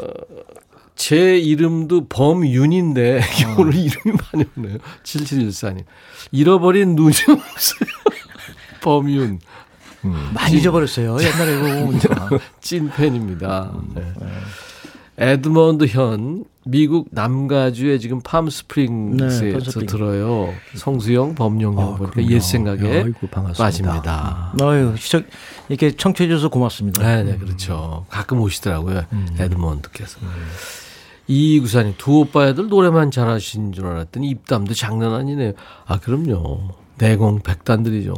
제 이름도 범윤인데, 오늘 이름이 많이 오네요. 7714님. 잃어버린 눈이 없어요. 범윤. 많이 잊어버렸어요. 옛날에 보니까. 찐 팬입니다. 네. 에드먼드 현 미국 남가주의 지금 팜스프링스에서 네, 들어요. 성수영, 범용영 어, 보니까 옛 생각에 아이고, 빠집니다. 아유, 시청 이렇게 청취해 줘서 고맙습니다. 네, 네, 그렇죠. 가끔 오시더라고요. 음. 에드먼드께서. 음. 이 구사님 두 오빠 애들 노래만 잘하신 줄 알았더니 입담도 장난 아니네요. 아, 그럼요. 내공 백단들이죠.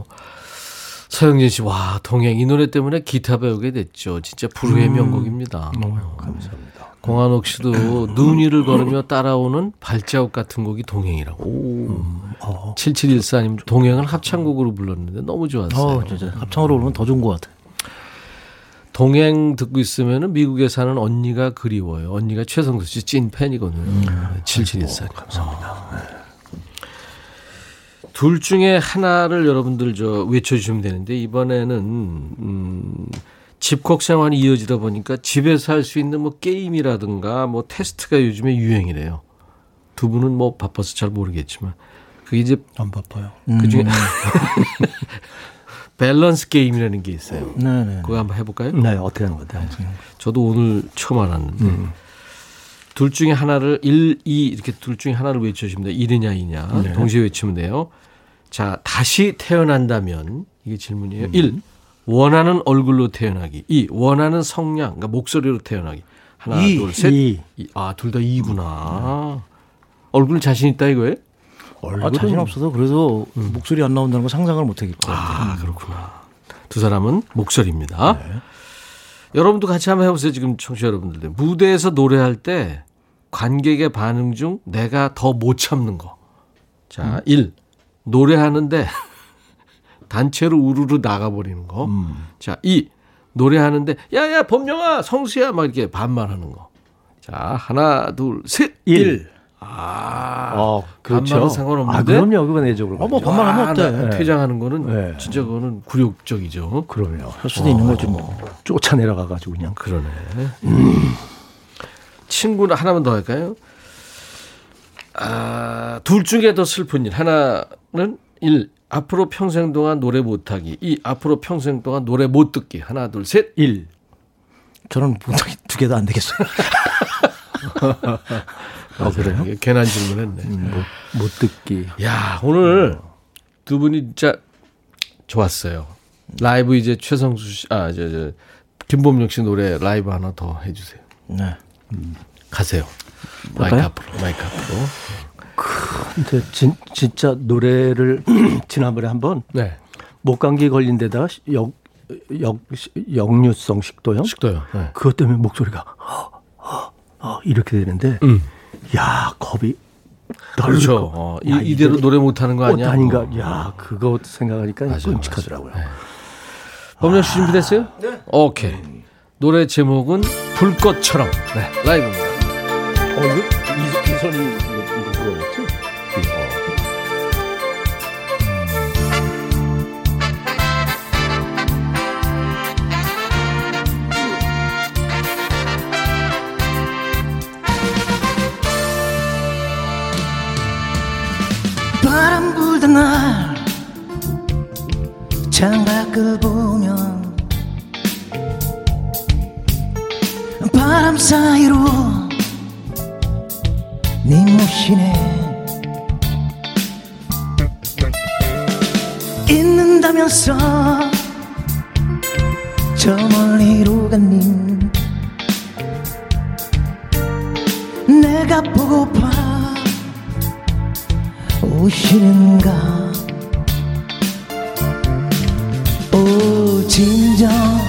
서영진 씨, 와, 동행 이 노래 때문에 기타 배우게 됐죠. 진짜 불후의 음. 명곡입니다. 어, 감사합니다. 공한옥 씨도 눈 위를 걸으며 따라오는 발자국 같은 곡이 동행이라고. 음. 어. 7714님 동행을 합창곡으로 불렀는데 너무 좋았어요. 어, 진짜. 합창으로 부르면 더 좋은 것 같아요. 동행 듣고 있으면 미국에 사는 언니가 그리워요. 언니가 최성수 씨 찐 팬이거든요. 음. 7714님. 감사합니다. 어. 네. 둘 중에 하나를 여러분들 저 외쳐주시면 되는데 이번에는 음, 집콕 생활이 이어지다 보니까 집에서 할 수 있는 뭐 게임이라든가 뭐 테스트가 요즘에 유행이래요. 두 분은 뭐 바빠서 잘 모르겠지만 그게 이제 안 바빠요. 그 중에 음. 밸런스 게임이라는 게 있어요. 네네. 네. 그거 한번 해볼까요? 네, 어떻게 하는 건데? 저도 오늘 처음 알았는데. 음. 둘 중에 하나를 1, 2 이렇게 둘 중에 하나를 외쳐주시면 돼요. 1이냐 2냐. 네. 동시에 외치면 돼요. 자, 다시 태어난다면 이게 질문이에요. 음. 1. 원하는 얼굴로 태어나기. 2. 원하는 성량, 그러니까 목소리로 태어나기. 하나, 2, 둘, 셋. 2. 아, 둘다 2구나. 음. 얼굴 자신 있다 이거예요? 아, 자신 없어서 그래서 음. 목소리 안 나온다는 거 상상을 못 하겠고. 아, 그렇구나. 두 사람은 목소리입니다. 네. 여러분도 같이 한번 해보세요. 지금 청취자 여러분들. 무대에서 노래할 때 관객의 반응 중 내가 더 못 참는 거. 자, 음. 1. 노래하는데 단체로 우르르 나가버리는 거. 음. 자, 2. 노래하는데 야야 범영아 성수야 막 이렇게 반말하는 거. 자, 하나, 둘, 셋. 1. 아, 어, 그렇죠. 상관없는데. 아, 그럼요. 그건 내적으로. 어, 뭐 반말하면 어때? 네. 퇴장하는 거는 네. 진짜 그거는 굴욕적이죠. 그럼요. 할 수도 어, 있는 거죠, 뭐. 쫓아내려 가지고 그냥. 그러네. 음. 친구는 하나만 더 할까요? 아, 둘 중에 더 슬픈 일. 하나는 일 앞으로 평생 동안 노래 못하기. 이 앞으로 평생 동안 노래 못 듣기. 하나, 둘, 셋. 일 저는 두 개도 안 되겠어요. 아, 그래요? 괜한 질문 했네. 음, 못, 못 듣기. 야, 오늘 두 분이 진짜 좋았어요. 라이브 이제 최성수 씨, 아, 저, 저, 김범용 씨 노래 라이브 하나 더 해주세요. 네. 음, 가세요. 마이크 앞으로, 마이크 앞으로. 근데 진, 진짜 노래를 지난번에 한번 네. 목감기 걸린 데다가 역, 역, 역류성 식도염? 식도염. 네. 그것 때문에 목소리가 어, 어, 어, 이렇게 되는데 음. 야 겁이 그렇죠. 어, 야, 이, 대로 노래 못하는 거 아니야? 아닌가? 어. 야 그거 생각하니까 맞아, 끔찍하더라고요. 네. 범현 씨 준비됐어요? 네. 오케이. 노래 제목은 불꽃처럼. 네. 라이브입니다. 어, 이, 이선이 날 창밖을 보면 바람 사이로 네 모시네 있는다면서 저 멀리로 간님 내가 보고파 오시는가? 오 진정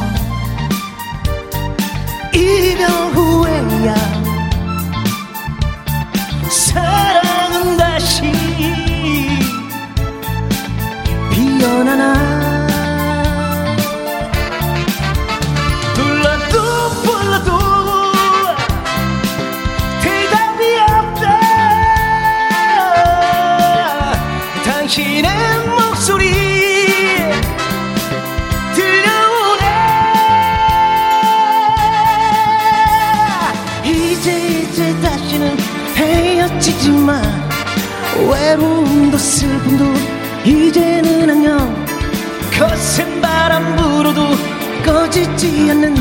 꺼지지 않는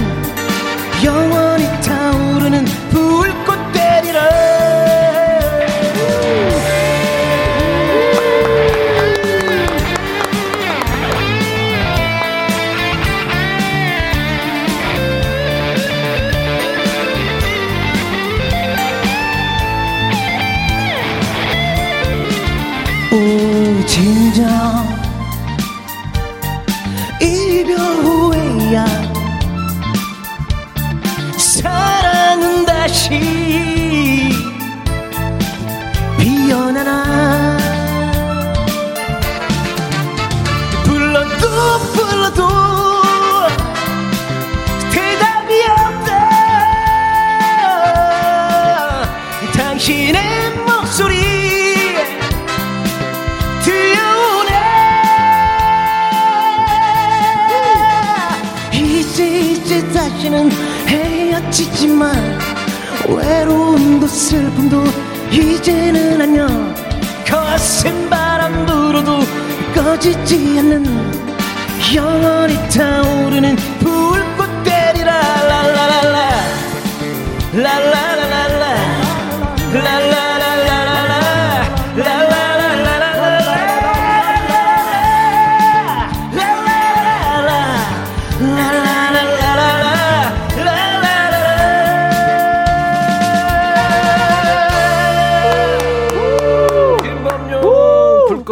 영원히 타오르는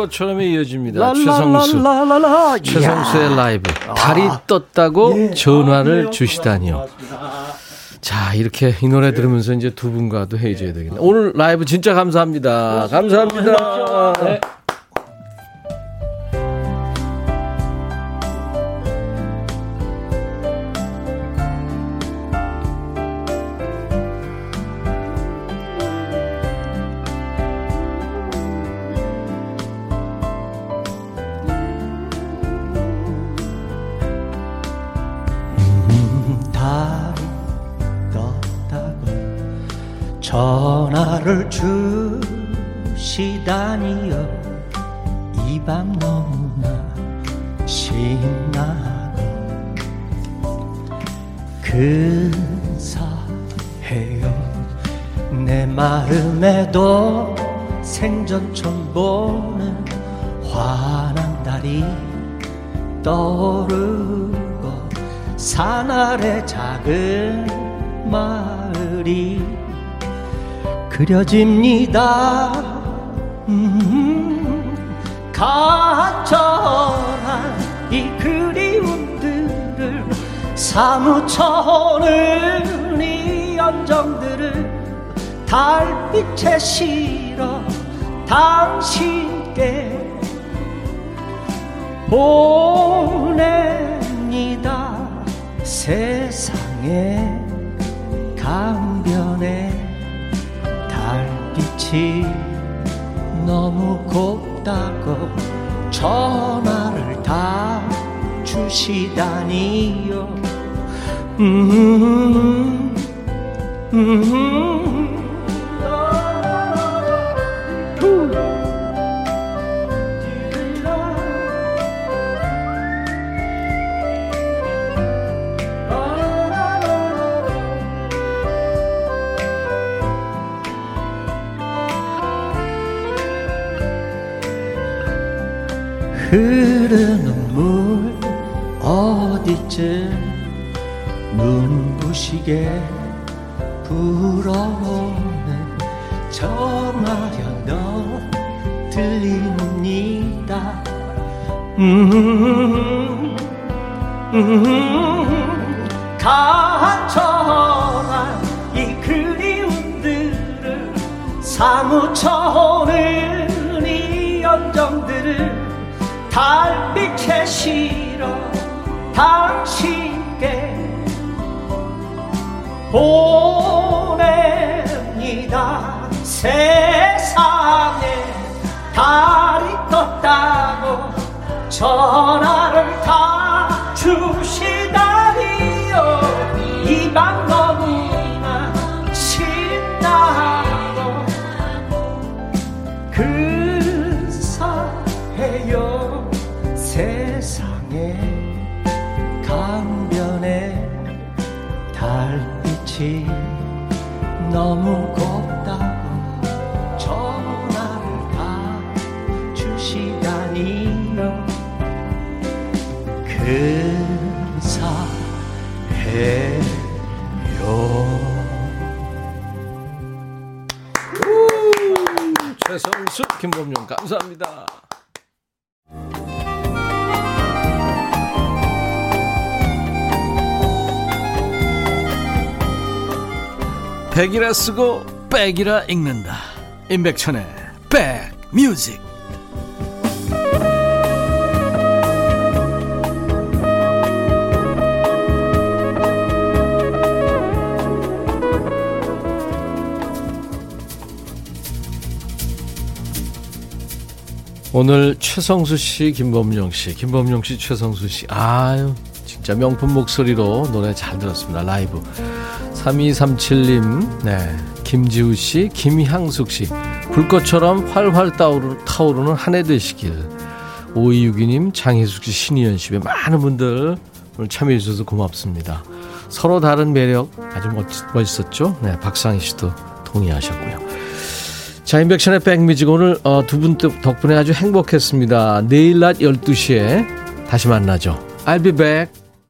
불꽃처럼이 이어집니다. 최성수. 최성수의 라이브. 달이 떴다고 전화를 주시다니요. 자, 이렇게 이 노래 들으면서 이제 두 분과도 헤어져야 되겠네. 오늘 라이브 진짜 감사합니다. 감사합니다. 그려집니다. 음, 간절한 이 그리움들을 사무쳐오는 이 연정들을 달빛에 실어 당신께 보냅니다. 세상의 강변에 달빛이 너무 곱다고 전화를 다 주시다니요. 음, 음, 흐 어디쯤 눈부시게 불어오는 전화연도 들립니다. 음, 음, 간절한 이 그리움들을 사무쳐오는 이 연정들을 달빛에 실어 당신께 보냅니다. 세상에 달이 떴다고 전화를 다 주시다 너무 곱다고 전화를 다 주시다니요 근사해요 최성수, 김범용 감사합니다. 백이라 쓰고 백이라 읽는다 임백천의 백뮤직 오늘 최성수 씨, 김범용 씨, 김범용 씨, 최성수 씨. 아유, 진짜 명품 목소리로 노래 잘 들었습니다. 라이브. 3237님, 네. 김지우 씨, 김향숙 씨. 불꽃처럼 활활 타오르, 타오르는 한 해 되시길. 5262님, 장희숙 씨, 신희연 씨. 많은 분들 오늘 참여해 주셔서 고맙습니다. 서로 다른 매력 아주 멋, 멋있었죠? 네, 박상희 씨도 동의하셨고요. 자, 인백션의 백뮤직 오늘 어, 두분 덕분에 아주 행복했습니다. 내일 낮 12시에 다시 만나죠. I'll be back.